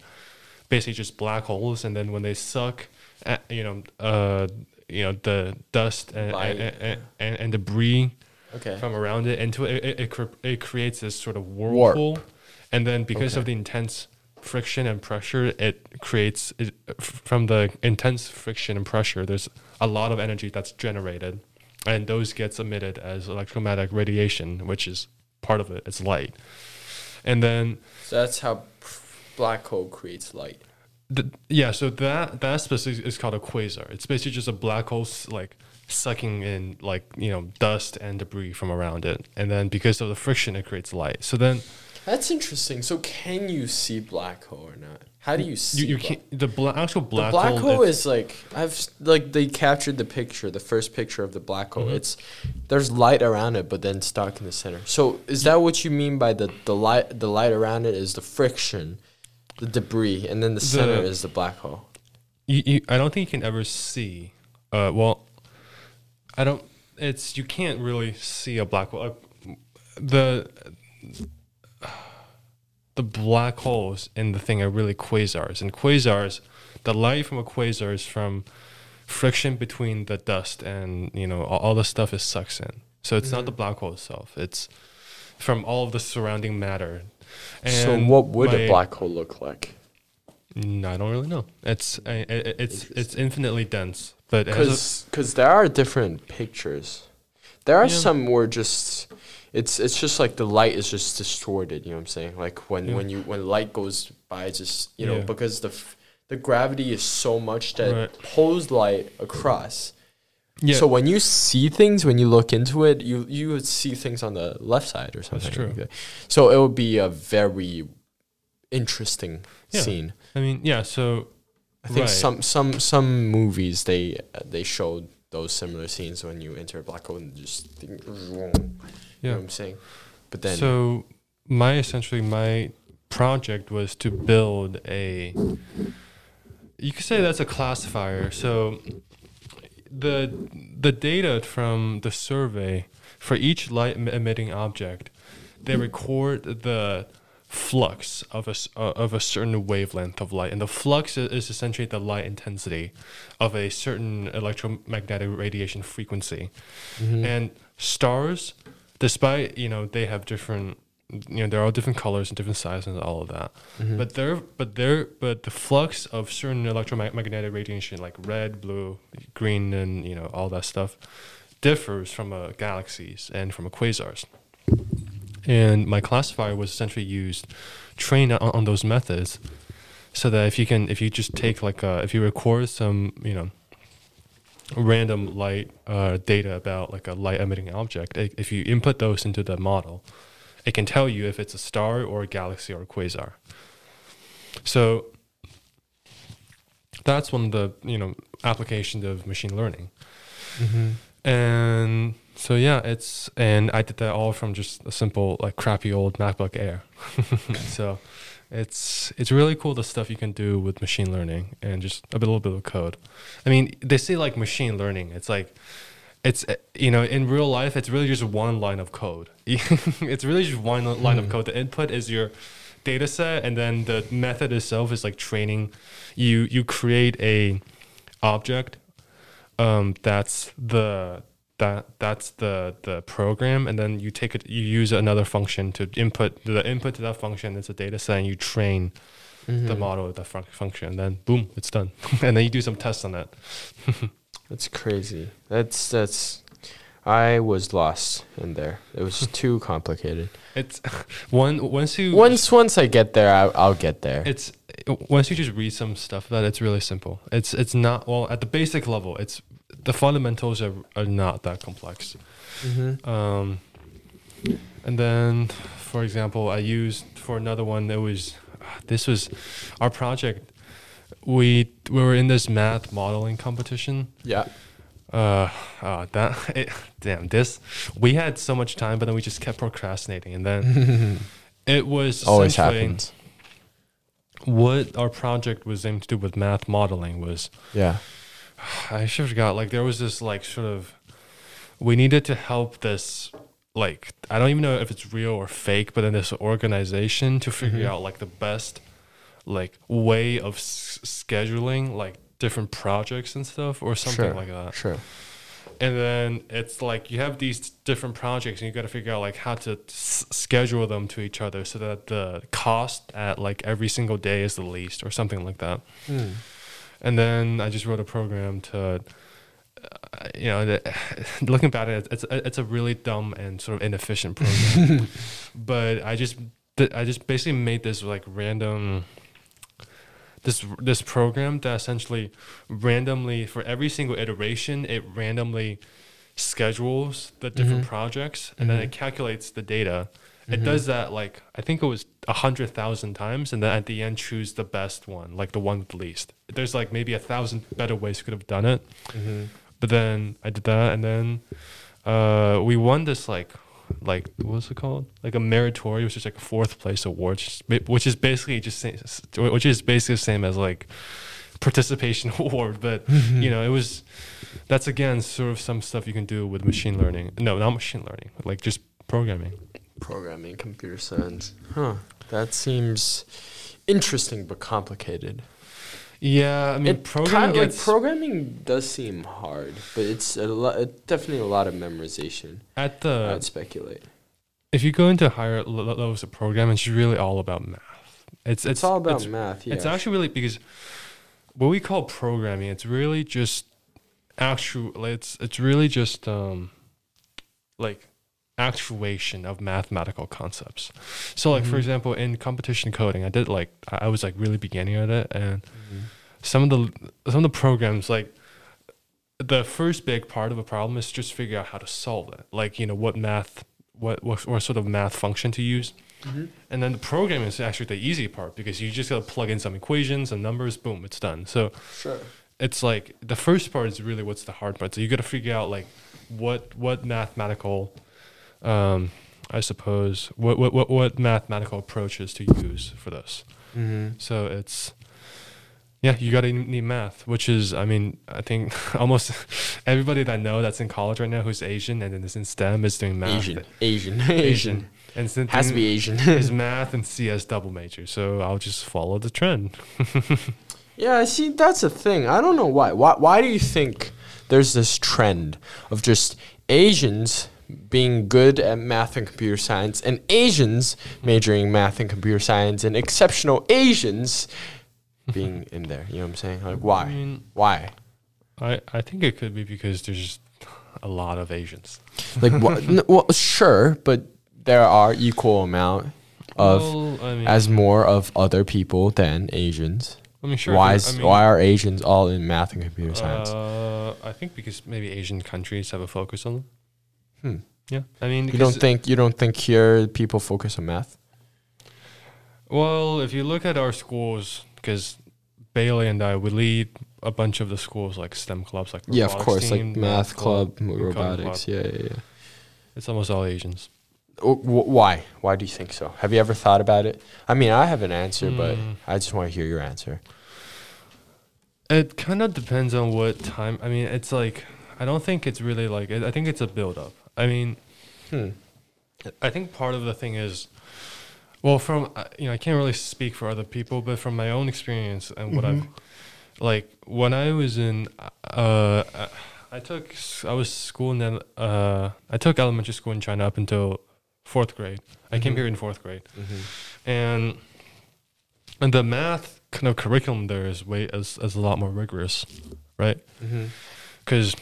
basically just black holes and then when they suck at, you know uh you know the dust and Light. and, and, and debris Okay. from around it into it it, it, cre- it creates this sort of whirlpool and then because of the intense friction and pressure it creates it, from the intense friction and pressure there's a lot of energy that's generated and those gets emitted as electromagnetic radiation which is part of it it's light and then So that's how black hole creates light. the, yeah, so that that specific is called a quasar. It's basically just a black hole like sucking in like you know dust and debris from around it, and then because of the friction, it creates light. So then That's interesting. So can you see black hole or not? How do you see? you, you can't the bla- actual black, the black hole, is like I've like they captured the picture, the first picture of the black hole. Mhm. It's there's light around it, but then stuck in the center. So is that what you mean by the the light? The light around it is the friction, the debris, and then the, center The- is the black hole. you, you, I don't think you can ever see. Uh, well, I don't. It's you can't really see a black hole. Uh, the the black holes in the thing are really quasars, and quasars, the light from a quasar is from friction between the dust and you know all, all the stuff it sucks in. So it's not the Mhm. black hole itself. It's from all of the surrounding matter. so what would my- a black hole look like? Mm, I don't really know. It's I, I- it's it's infinitely dense, but it Because because there are different pictures. There are Yeah. some where just it's it's just like the light is just distorted. You know what I'm saying? Like when Yeah. when you when light goes by, just you know Yeah. because the f- the gravity is so much that Right. pulls light across. yeah. So when you see things, when you look into it, you you would see things on the left side or something. true. like that. So it would be a very interesting Yeah. scene. I mean, yeah. So I think Right. some some some movies they uh, they showed those similar scenes when you enter a black hole and just think, you know yeah. I'm saying. But then so my essentially my project was to build a. You could say that's a classifier. So the the data from the survey for each light emitting object, they record the flux of a uh, of a certain wavelength of light, and the flux is essentially the light intensity of a certain electromagnetic radiation frequency. Mhm. And stars, despite you know they have different, you know they're all different colors and different sizes and all of that, Mhm. but they're but they're but the flux of certain electromagnetic radiation like red, blue, green, and you know all that stuff differs from uh, galaxies and from uh, quasars. And my classifier was essentially used, trained on, on those methods, so that if you can, if you just take like a, if you record some, you know, random light uh, data about like a light emitting object, if you input those into the model, it can tell you if it's a star or a galaxy or a quasar. So that's one of the you know applications of machine learning. Mhm. And so yeah, it's and I did that all from just a simple like crappy old MacBook Air. so it's it's really cool the stuff you can do with machine learning and just a little bit of code. I mean, they say like machine learning. It's like it's uh, you know in real life it's really just one line of code. it's really just one line of Hmm. code. The input is your data set, and then the method itself is like training. You you create a object um, that's the that that's the the program and then you take it you use another function to input the input to that function is a data set and you train Mm-hmm. the model of that fun- function and then boom it's done and then you do some tests on it That's crazy. That's that's. I was lost in there. It was too complicated. it's one once you Once once I get there, I, I'll get there. it's once you just read some stuff that it's really simple it's it's not well at the basic level it's the fundamentals are, are not that complex Mm-hmm. um and then for example i used for another one that was this was our project we we were in this math modeling competition Yeah. uh, uh that it, damn this we had so much time but then we just kept procrastinating and then it was Always happens. what our project was aimed to do with math modeling was Yeah. I should have forgot. Like there was this like sort of we needed to help this like I don't even know if it's real or fake, but then this organization to figure Mhm. out like the best like way of s- scheduling like different projects and stuff or something Sure. like that. Sure. And then it's like you have these different projects and you got to figure out like how to s- schedule them to each other so that the cost at like every single day is the least or something like that. Hmm. And then I just wrote a program to, uh, you know, the, looking back at it, it's it's a really dumb and sort of inefficient program. but I just I just basically made this like random. This this program that essentially randomly for every single iteration it randomly schedules the different Mhm. projects and then Mhm. it calculates the data. It Mhm. does that like I think it was a hundred thousand times, and then at the end choose the best one, like the one with the least. There's like maybe a thousand better ways you could have done it, Mm-hmm. but then I did that, and then uh, we won this like like what's it called? Like a meritorious, which is like a fourth place award, which is ba- which is basically just which is basically the same as like participation award, but you know it was that's again sort of some stuff you can do with machine learning. No, not machine learning, like just programming. Programming, computer science. Huh. That seems interesting but complicated. Yeah, I mean, it programming kind like programming does seem hard, but it's a lot. It's definitely a lot of memorization. at the I'd speculate. if you go into higher le- levels of programming, it's really all about math. It's It's, all about it's, math. Yeah. It's actually really because what we call programming, it's really just actual. It's it's really just um, like actuation of mathematical concepts. So, like for Mhm. example, in competition coding, I did like I was like really beginning at it, and Mhm. some of the some of the programs like the first big part of a problem is just figure out how to solve it like you know what math what what, what sort of math function to use Mhm. and then the programming is actually the easy part because you just got to plug in some equations and numbers boom it's done so Sure. it's like the first part is really what's the hard part so you got to figure out like what what mathematical um i suppose what what what, what mathematical approaches to use for this Mm-hmm. so it's yeah, you got to need math, which is I mean I think almost everybody that I know that's in college right now who's Asian and then is in STEM is doing math. Asian. Asian. Asian. and since Has to be Asian. is math and CS double major, so I'll just follow the trend. Yeah, see, that's the thing. I don't know why. Why, why do you think there's this trend of just Asians being good at math and computer science and Asians majoring math and computer science and exceptional Asians being in there? You know what I'm saying? Like, I why? mean, Why? I I think it could be because there's just a lot of Asians. Like, well, sure, but there are equal amount of well, I mean, as more of other people than Asians. I mean, sure. why I mean, why are Asians all in math and computer science? Uh, I think because maybe Asian countries have a focus on them. Hmm. Yeah, I mean, You don't think you don't think here people focus on math? Well, if you look at our schools, because Bailey and I, we lead a bunch of the schools like STEM clubs, like Yeah, of course, like math club, coding robotics. club. Yeah, yeah, yeah. It's almost all Asians. Oh, why? Why do you think so? Have you ever thought about it? I mean, I have an answer, but Hmm. I just want to hear your answer. It kind of depends on what time. I mean, it's like I don't think it's really like. I think it's a build up. I mean, Hmm. I think part of the thing is Well, from uh, you know, I can't really speak for other people, but from my own experience and what I've like when I was in, uh, I took I was school in el- uh, I took elementary school in China up until fourth grade. I came Mhm. here in fourth grade, and and the math kind of curriculum there is way is, is a lot more rigorous, right? Mm-hmm. because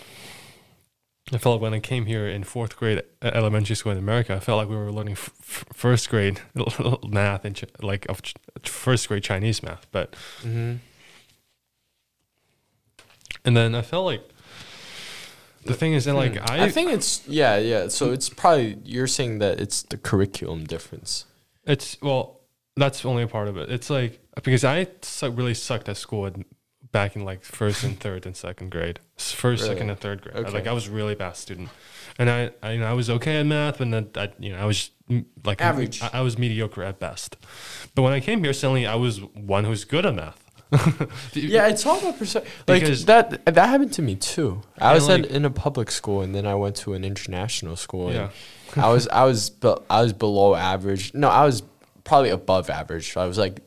I felt like when I came here in fourth grade elementary school in America, I felt like we were learning f- first grade math and Ch- like of ch- first grade Chinese math. But Mm-hmm. and then I felt like the thing is, and like I, Hmm. I think it's yeah, yeah. So it's probably you're saying that it's the curriculum difference. it's well, that's only a part of it. It's like because I su- really sucked at school in, back in like first and third and second grade, first, second, and third grade. Okay. Like I was a really bad student, and I, I, you know, I was okay at math, and then I, you know, I was mm, like Average. I, I was mediocre at best. But when I came here, suddenly I was one who's good at math. Yeah, it's all about perception. Like that that happened to me too. I was like- at, in a public school and then I went to an international school. Yeah. And I was I was I was below average. No, I was probably above average. I was like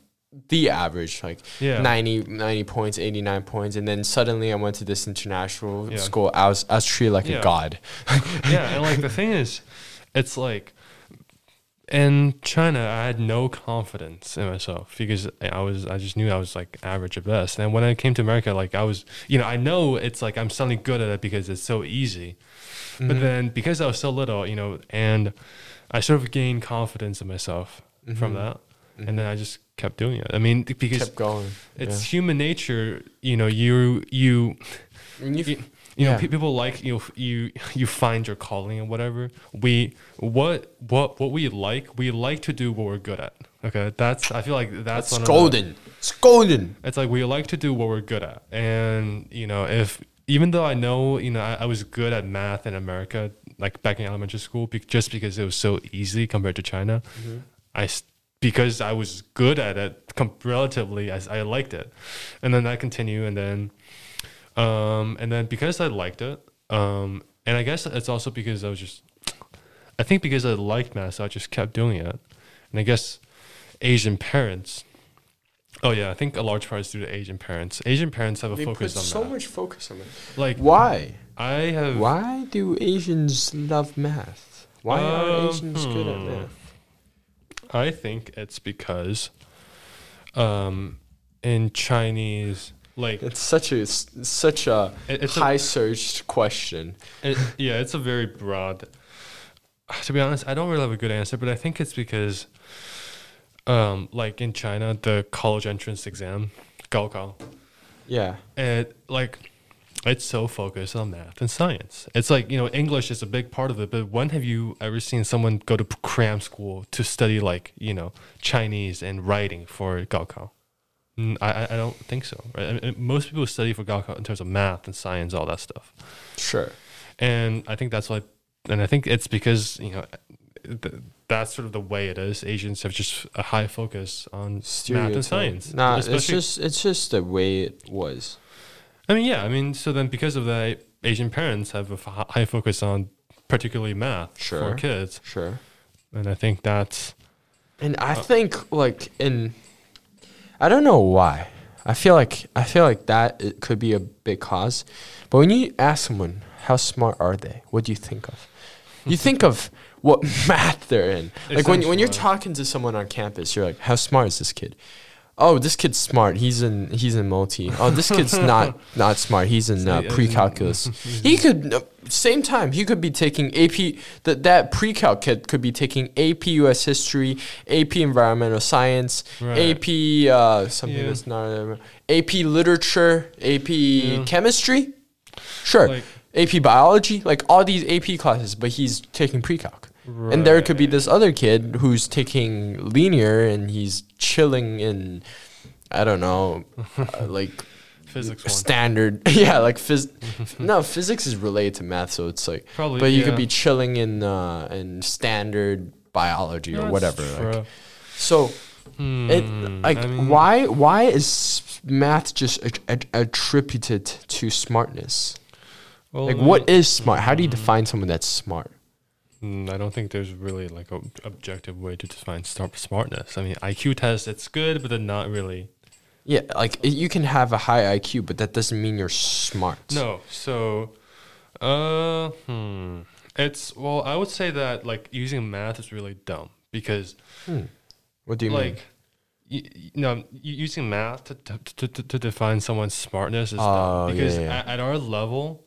the average, like Yeah. 90, 90 points, 89 points. And then suddenly I went to this international Yeah. school. I was I was treated like Yeah. a god. yeah, and like the thing is, it's like in China, I had no confidence in myself because I was, I just knew I was like average at best. And when I came to America, like I was, you know, I know it's like I'm suddenly good at it because it's so easy. Mm-hmm. But then because I was so little, you know, and I sort of gained confidence in myself from Mhm. That, and then I just kept doing it. I mean, because kept going. it's human nature, you know, you you yeah. You- you, know yeah. pe- people like you know, you you find your calling and whatever we what what what we like we like to do what we're good at okay that's i feel like that's That's one of the- golden. It's golden. it's like we like to do what we're good at and you know if even though i know you know i, I was good at math in america like back in elementary school be, just because it was so easy compared to china mm-hmm. i s- because i was good at it com- relatively I liked it and then that continued and then um and then because i liked it um and i guess it's also because i was just i think because i liked math so i just kept doing it and i guess asian parents oh yeah i think a large part is due to asian parents asian parents have a They put focus on so math much focus on it. like Why? i have Why do Asians love math? Why are Um, Asians good at hmm. math? I think it's because um in Chinese like It's such a s- such a it's high searched question. it, yeah, it's a very broad to be honest, I don't really have a good answer, but I think it's because um like in China the college entrance exam, Gaokao, Yeah. it like it's so focused on math and science. It's like you know English is a big part of it, but when have you ever seen someone go to cram school to study like you know Chinese and writing for Gaokao? I I- don't think so. Right? I mean, most people study for Gaokao in terms of math and science, all that stuff, Sure. and I think that's why. And I think it's because you know. th- That's sort of the way it is. Asians have just a high focus on math and science. Nah, it's just it's just the way it was. I mean, yeah. I mean, so then because of that, Asian parents have a f- high focus on particularly math Sure. for kids, Sure. and I think that's And I Uh, think like in I don't know why. I feel like I feel like that it could be a big cause. But when you ask someone how smart are they, what do you think of? You think of what math they're in. Like when when you're talking to someone on campus, you're like, "How smart is this kid?" Oh, this kid's smart. He's in he's in multi. Oh, this kid's not not smart. He's in uh, pre-calculus. He could uh, same time he could be taking AP that that pre-calc kid could be taking AP US history, AP environmental science, Right. AP uh, something Yeah. that's not AP literature, AP Yeah. chemistry. Sure. like AP biology, like all these AP classes, but he's taking pre-calc. And there could be this other kid who's taking linear and he's chilling in I don't know, uh, like physics one. standard. yeah, like phys. no, physics is related to math, so it's like. Probably, But you yeah. could be chilling in uh, in standard biology or whatever. Like. So it Hmm, like I mean, why why is math just a- a- attributed to smartness? well, Like what smart? How do you define someone that's smart? Mm, I don't think there's really like a objective way to define smartness. I mean, IQ test it's good, but then not really. Yeah, like you can have a high IQ, but that doesn't mean you're smart. No, so, uh, hmm, it's well, I would say that like using math is really dumb because What do you mean? like. You, you know, using math to, to, to, to- define someone's smartness is Oh, dumb because yeah. At, at our level,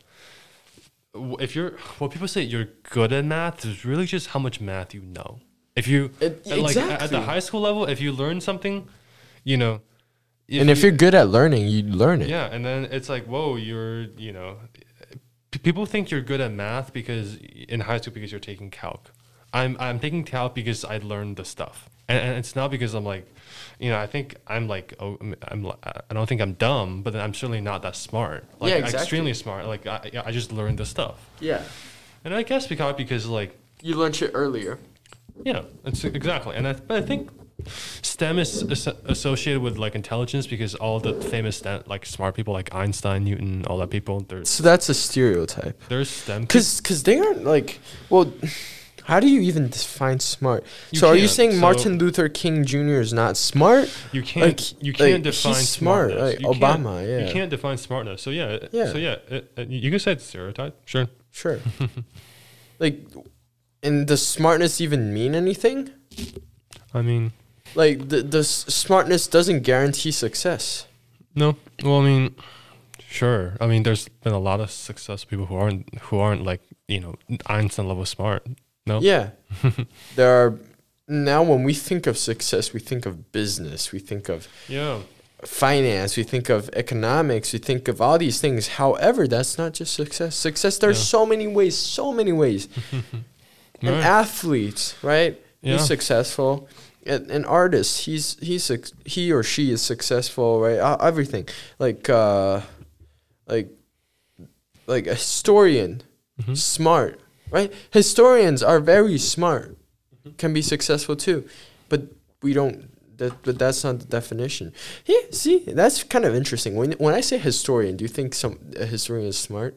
if you're well, people say you're good at math, it's really just how much math you know. If you It- at, like at the high school level, if you learn something, you know, and if you- you're good at learning, you learn it. yeah, and then it's like, whoa, you're, you know, p- people think you're good at math because in high school because you're taking calc. I'm I'm taking calc because I learned the stuff, and, and it's not because I'm like, you know, I think I'm like, oh, I'm, I don't think I'm dumb, but then I'm certainly not that smart. Like, Yeah, exactly. extremely smart. Like I I just learned this stuff, Yeah. and I guess because because like You learned it earlier. yeah, it's exactly, and I, but I think STEM is as- associated with like intelligence because all the famous STEM, like smart people like Einstein, Newton, all that people, they're So that's a stereotype. they're STEM. Cause, cause they aren't like, well, how do you even define smart? You so are you saying So- Martin Luther King Jr. is not smart? you can't like- you can't he's define smart, smartness. like You can't- Obama, yeah. you can't define smartness. So yeah, Yeah. So yeah, it, it- you can say it's stereotype. Sure. Sure. like, and does smartness even mean anything? I mean, Like, the, the smartness doesn't guarantee success. no. Well, I mean, sure. I mean, there's been a lot of successful people who aren't who aren't like you know Einstein level smart. No. Yeah. there are, now when we think of success, we think of business, we think of Yeah. finance, we think of economics, we think of all these things. However, that's not just success. Success, there's Yeah. so many ways, so many ways. An Right. athlete, right? Yeah. He's successful. An, an artist, he's he's he or she is successful, right? Uh, everything, like uh, like like a historian, Mhm. smart, right? Historians are very smart, can be successful too, but we don't. That, but that's not the definition. Yeah, see, that's kind of interesting. When when I say historian, do you think some a historian is smart?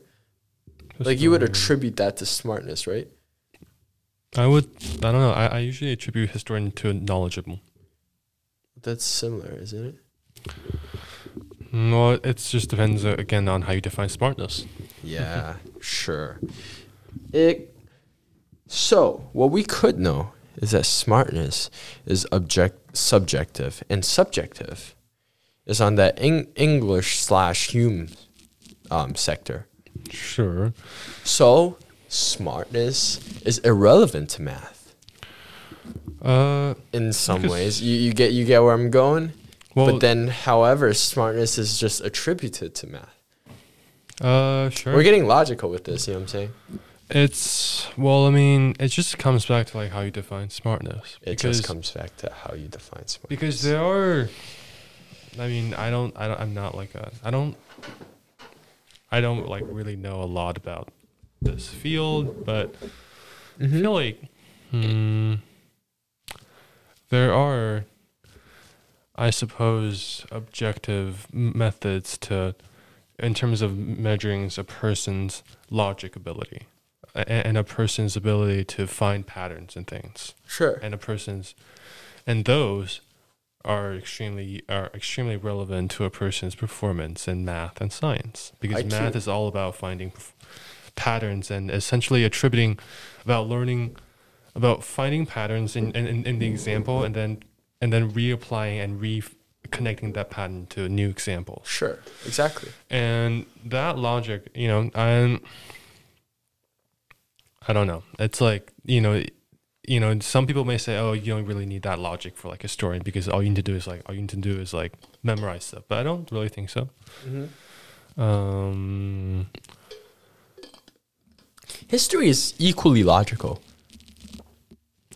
Like you would attribute that to smartness, right? I would. I don't know. I, I usually attribute historian to knowledgeable. That's similar, isn't it? No, it just depends uh, again on how you define smartness. Yeah, sure. It. So what we could know is that smartness is object subjective, and subjective is on that Eng- English slash human um, sector. Sure. So smartness is irrelevant to math Uh, in some ways. You, you get you get where I'm going. well, but then, however, smartness is just attributed to math. uh, sure. We're getting logical with this. You know what I'm saying? It's well, I mean, it just comes back to like how you define smartness. It just comes back to how you define smartness. because there are. I mean, I don't. I don't. I'm not like a. I don't. I don't like really know a lot about this field, but I Mhm. feel like hmm, there are, I suppose, objective methods to, in terms of measuring a person's logic ability, a- and a person's ability to find patterns in things, Sure. and a person's, and those are extremely are extremely relevant to a person's performance in math and science because IQ. math is all about finding patterns and essentially attributing about learning about finding patterns in, in, in, in the example and then and then reapplying and re connecting that pattern to a new example Sure. Exactly. and that logic you know i'm i don't know it's like you know you know some people may say oh you don't really need that logic for like a story because all you need to do is like all you need to do is like memorize stuff but i don't really think so um History is equally logical.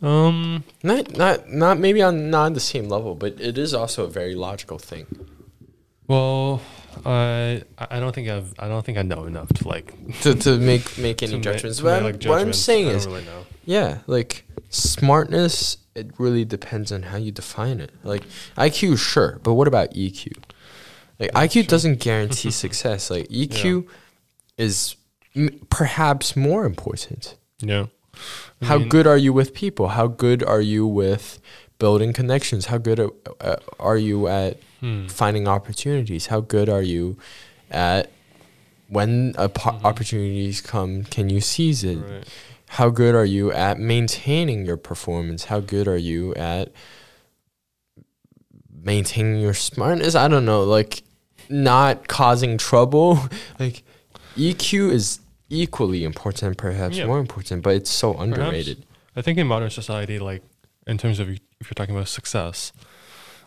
um Not not not maybe on not on the same level, but it is also a very logical thing. Well i i don't think i've i don't think i know enough to like To to make make any ma- judgments. to What, make, I'm, like, what I'm saying I don't is really know. yeah, like smartness it really depends on how you define it. Like IQ sure, but what about EQ? Like IQ doesn't guarantee success. Like EQ is m- perhaps more important. yeah I How mean, good are you with people? How good are you with building connections? How good are, uh, are you at hmm, finding opportunities? How good are you at when a po- Mhm. opportunities come, can you seize it? right. How good are you at maintaining your performance? How good are you at maintaining your smartness? I don't know, like not causing trouble. like EQ is equally important, perhaps Yeah. more important, but it's so underrated. I think in modern society, like in terms of if you're talking about success,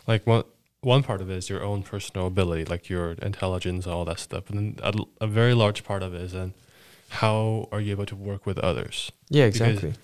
like one one part of it is your own personal ability, like your intelligence, all that stuff, and then a, a very large part of it is then how are you able to work with others? Yeah, Because- exactly.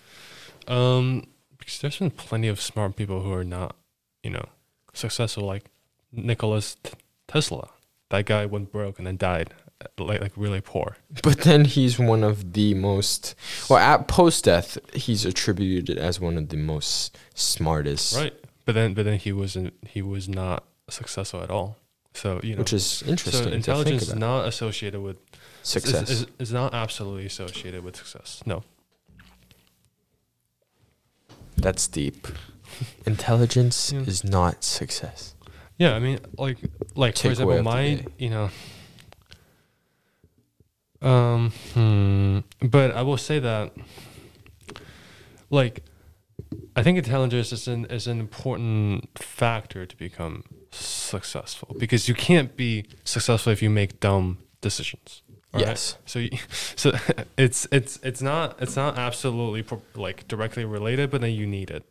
Um, because there's been plenty of smart people who are not, you know, successful, like Nicholas T- Tesla. That guy went broke and then died, uh, like like really poor. But then he's one of the most, well, at post death, he's attributed as one of the most smartest, Right. But then, but then he wasn't. He was not successful at all. So you know, which is interesting so intelligence is not associated with Success. Is, is, is not absolutely associated with success. No. That's deep. Intelligence Yeah. is not success. Yeah, I mean, like, like for example, my, you know, um, hmm, but I will say that, like, I think intelligence is an is an important factor to become successful because you can't be successful if you make dumb decisions. alright? Yes. So, you, so it's it's it's not it's not absolutely pro- like directly related, but then you need it,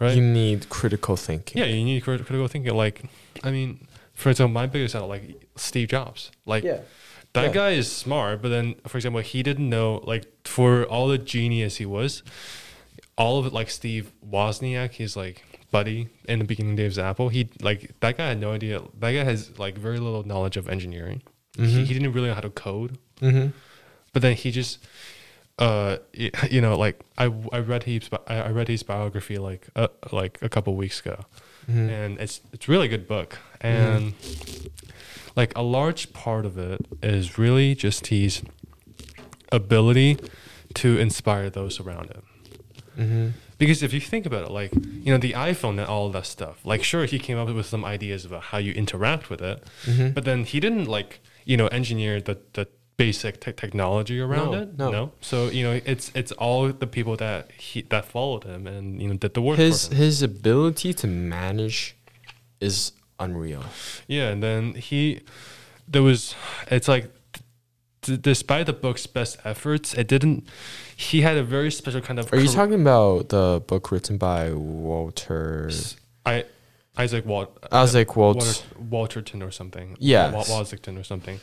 right? You need critical thinking. Yeah, you need crit- critical thinking. Like, I mean, for example, my biggest idol, like Steve Jobs. Like, Yeah. that yeah. guy is smart, but then, for example, he didn't know, like, for all the genius he was, all of it, like Steve Wozniak, he's like buddy in the beginning days of Apple. He, like, that guy had no idea. That guy has, like, very little knowledge of engineering. He, Mhm. he didn't really know how to code. Mm-hmm. But then he just, uh, you know, like I, I read his bi- I I read his biography like uh, like a couple weeks ago, Mm-hmm. and it's it's really good book and like a large part of it is really just his ability to inspire those around him Mm-hmm. because if you think about it like you know the iphone and all that stuff like sure he came up with some ideas about how you interact with it Mm-hmm. but then he didn't like you know engineer the the basic te- technology around No, it no. so you know it's it's all the people that he that followed him and you know did the work his his ability to manage is unreal. Yeah, and then he, there was, it's like, d- despite the book's best efforts, it didn't. He had a very special kind of. Are you talking about the book written by Walter I, Isaac Walt. Isaac Walt? Walter, Walterton or something. Yeah, Wa- Washington or something.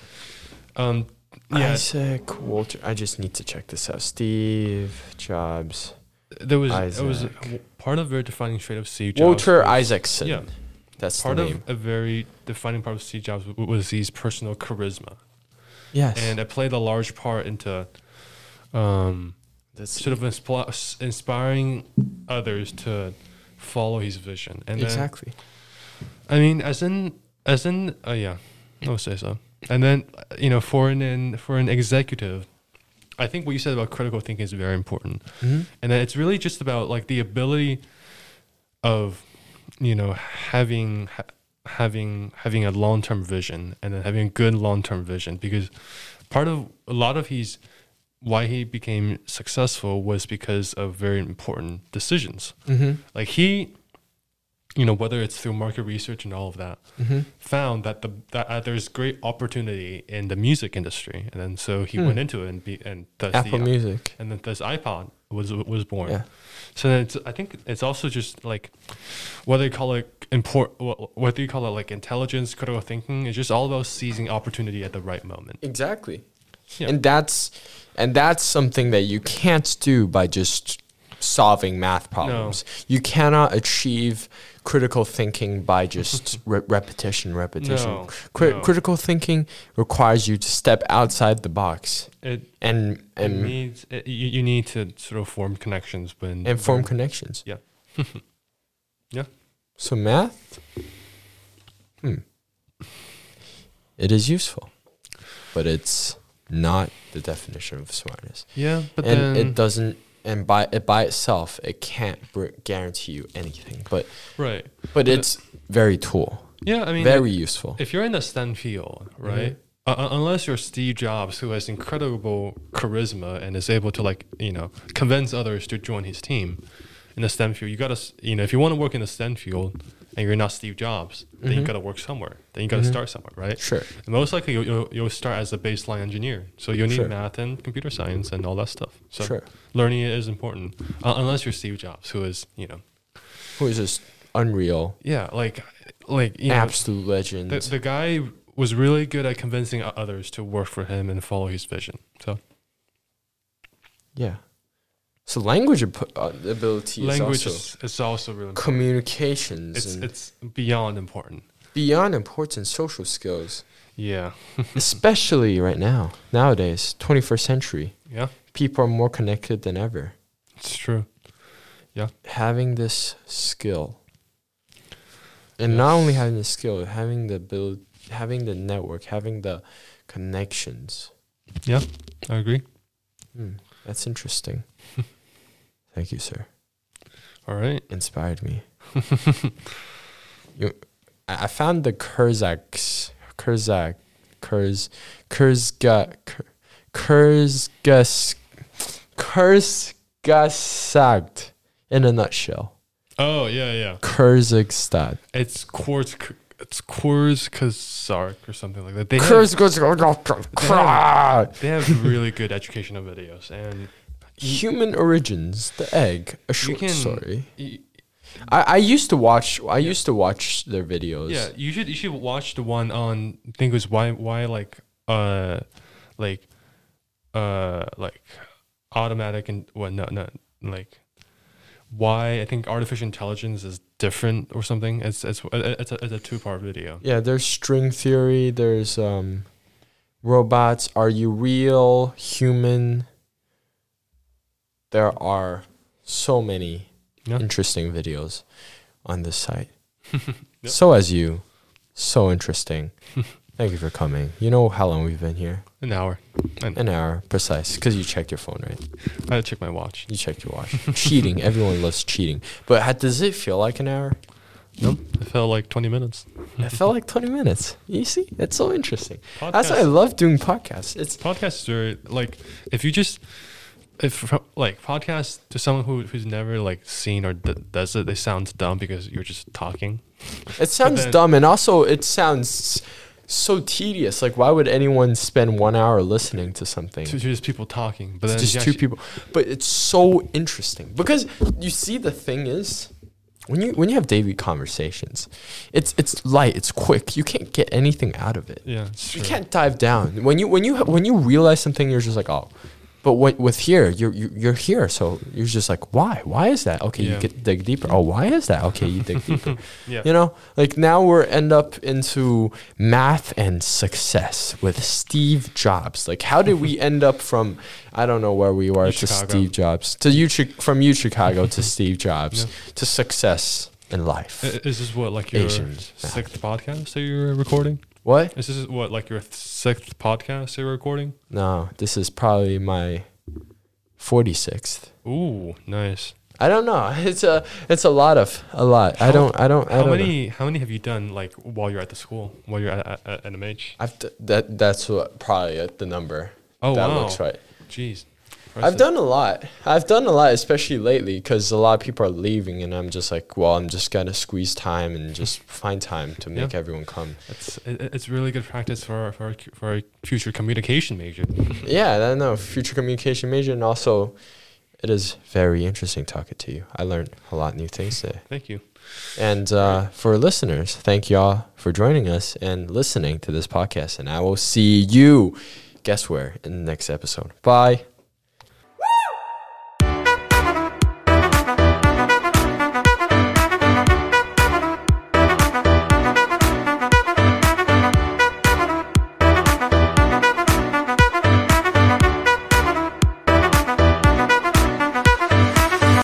Um. Yeah. Isaac Walter. I just need to check this out. Steve Jobs. there was. It was part of a very defining trait of Steve Jobs. Walter was- Isaacson. Yeah. That's Part of name. a very defining part of Steve Jobs was his personal charisma, yes. and it played a large part into, um, That's sort of inspi- s- inspiring others to follow his vision. And then, exactly. I mean, as in, as in, uh, yeah, I would say so. And then, you know, for an, an for an executive, I think what you said about critical thinking is very important. Mm-hmm. And then it's really just about like the ability of, you know, having ha- having having a long term vision and then having a good long term vision because part of a lot of his why he became successful was because of very important decisions. Mm-hmm. Like he, you know, whether it's through market research and all of that, Mm-hmm. found that the that uh, there's great opportunity in the music industry, and then so he Hmm. went into it and be and thus Apple the, Music. and then this iPod was was born. Yeah. So then it's I think it's also just like whether you call it import wh- whether you call it like intelligence, critical thinking, it's just all about seizing opportunity at the right moment. Exactly. Yeah. And that's and that's something that you can't do by just solving math problems. You cannot achieve critical thinking by just re- repetition, repetition. No, Cri- no. Critical thinking requires you to step outside the box It and it and, needs it, you, you need to sort of form connections when and form when- connections. Yeah. Yeah. So math, hmm, it is useful, but it's not the definition of smartness. Yeah, but and then it doesn't and by it by itself, it can't br- guarantee you anything. But Right. but it's very tool, Yeah, I mean, very useful. if you're in the STEM field, right? Uh, uh, unless you're Steve Jobs, who has incredible charisma and is able to like you know convince others to join his team in the STEM field, you gotta you know if you want to work in the STEM field and you're not Steve Jobs, then you gotta work somewhere. Then you gotta start somewhere, right? Sure. And most likely you'll, you'll, you'll start as a baseline engineer, so you'll need Sure. math and computer science and all that stuff. So Sure. learning it is important, uh, unless you're Steve Jobs, who is you know Who is just unreal, yeah like like you know, absolute legend. the, the guy was really good at convincing others to work for him and follow his vision. So yeah. So language uh, ability language is also is, is also really important. communications It's and it's beyond important. beyond important social skills, Yeah. especially right now, nowadays, 21st century. Yeah. People are more connected than ever. It's true. Yeah. Having this skill, and not only having the skill, having the build, having the network, having the connections. Yeah, I agree. Hmm, that's interesting. Thank you, sir. All right. Inspired me. you, I found the Kurzaks, Kurzak, Kurz, Kurzga, Kurzgas, Kurzgasagt in a nutshell. Oh yeah, yeah. Kurzgesagt. It's Quartz. It's Kazark or something like that. They have, they have really good educational videos, and Human origins, the egg, a short can. story. y- I, I used to watch. I used to watch their videos. Yeah, you should you should watch the one on I think it was why why like uh like uh like automatic and what no no like why I think artificial intelligence is different or something. It's it's it's a, it's a two part video. Yeah, there's string theory. There's um, robots. Are you real? Human. There are so many Yeah. interesting videos on this site. Yep. So as you, so interesting. Thank you for coming. You know how long we've been here? An hour. An hour, precise. Because you checked your phone, right? I checked my watch. You checked your watch. cheating. Everyone loves cheating. But ha- does it feel like an hour? Nope. It felt like twenty minutes. It felt like 20 minutes. You see? It's so interesting. Podcast, That's why I love doing podcasts. It's podcasts very like if you just if like podcasts to someone who who's never like seen or d- does it, they sound dumb because you're just talking. It sounds then- dumb, and also it sounds so tedious. Like, why would anyone spend one hour listening to something? to just people talking. But just two people, but it's so interesting because you see the thing is when you when you have daily conversations, it's it's light, it's quick. You can't get anything out of it. Yeah, You true. can't dive down when you when you when you realize something. You're just like, oh. But when, with here, you're you- you're here, so you're just like, why? Why is that? Okay, Yeah. you get dig deeper. Oh, why is that? Okay, you dig deeper. Yeah. You know, like now we're end up into math and success with Steve Jobs. Like, how did we end up from I don't know where we were to Chicago. Steve Jobs to you from you Chicago to Steve Jobs Yeah. to success in life? Is this what like your Asians. sixth podcast that you're recording? What? Is this is what like your sixth podcast you're recording? No, this is probably my forty sixth. Ooh, nice. I don't know. It's a it's a lot of a lot. I don't I don't I How don't know. many how many have you done like while you're at the school while you're at, at, at NMH? I've d- that that's what probably uh, the number. Oh that wow, looks right. Jeez, I've done a lot. I've done a lot, especially lately, because a lot of people are leaving, and I'm just like, well, I'm just gonna squeeze time and just find time to make Yeah. everyone come. It's it's really good practice for for for our future communication major. Yeah, I know. Future communication major, and also, it is very interesting talking to you. I learned a lot of new things today. Thank you. And uh, for listeners, thank y'all for joining us and listening to this podcast. And I will see you, guess where, in the next episode. Bye.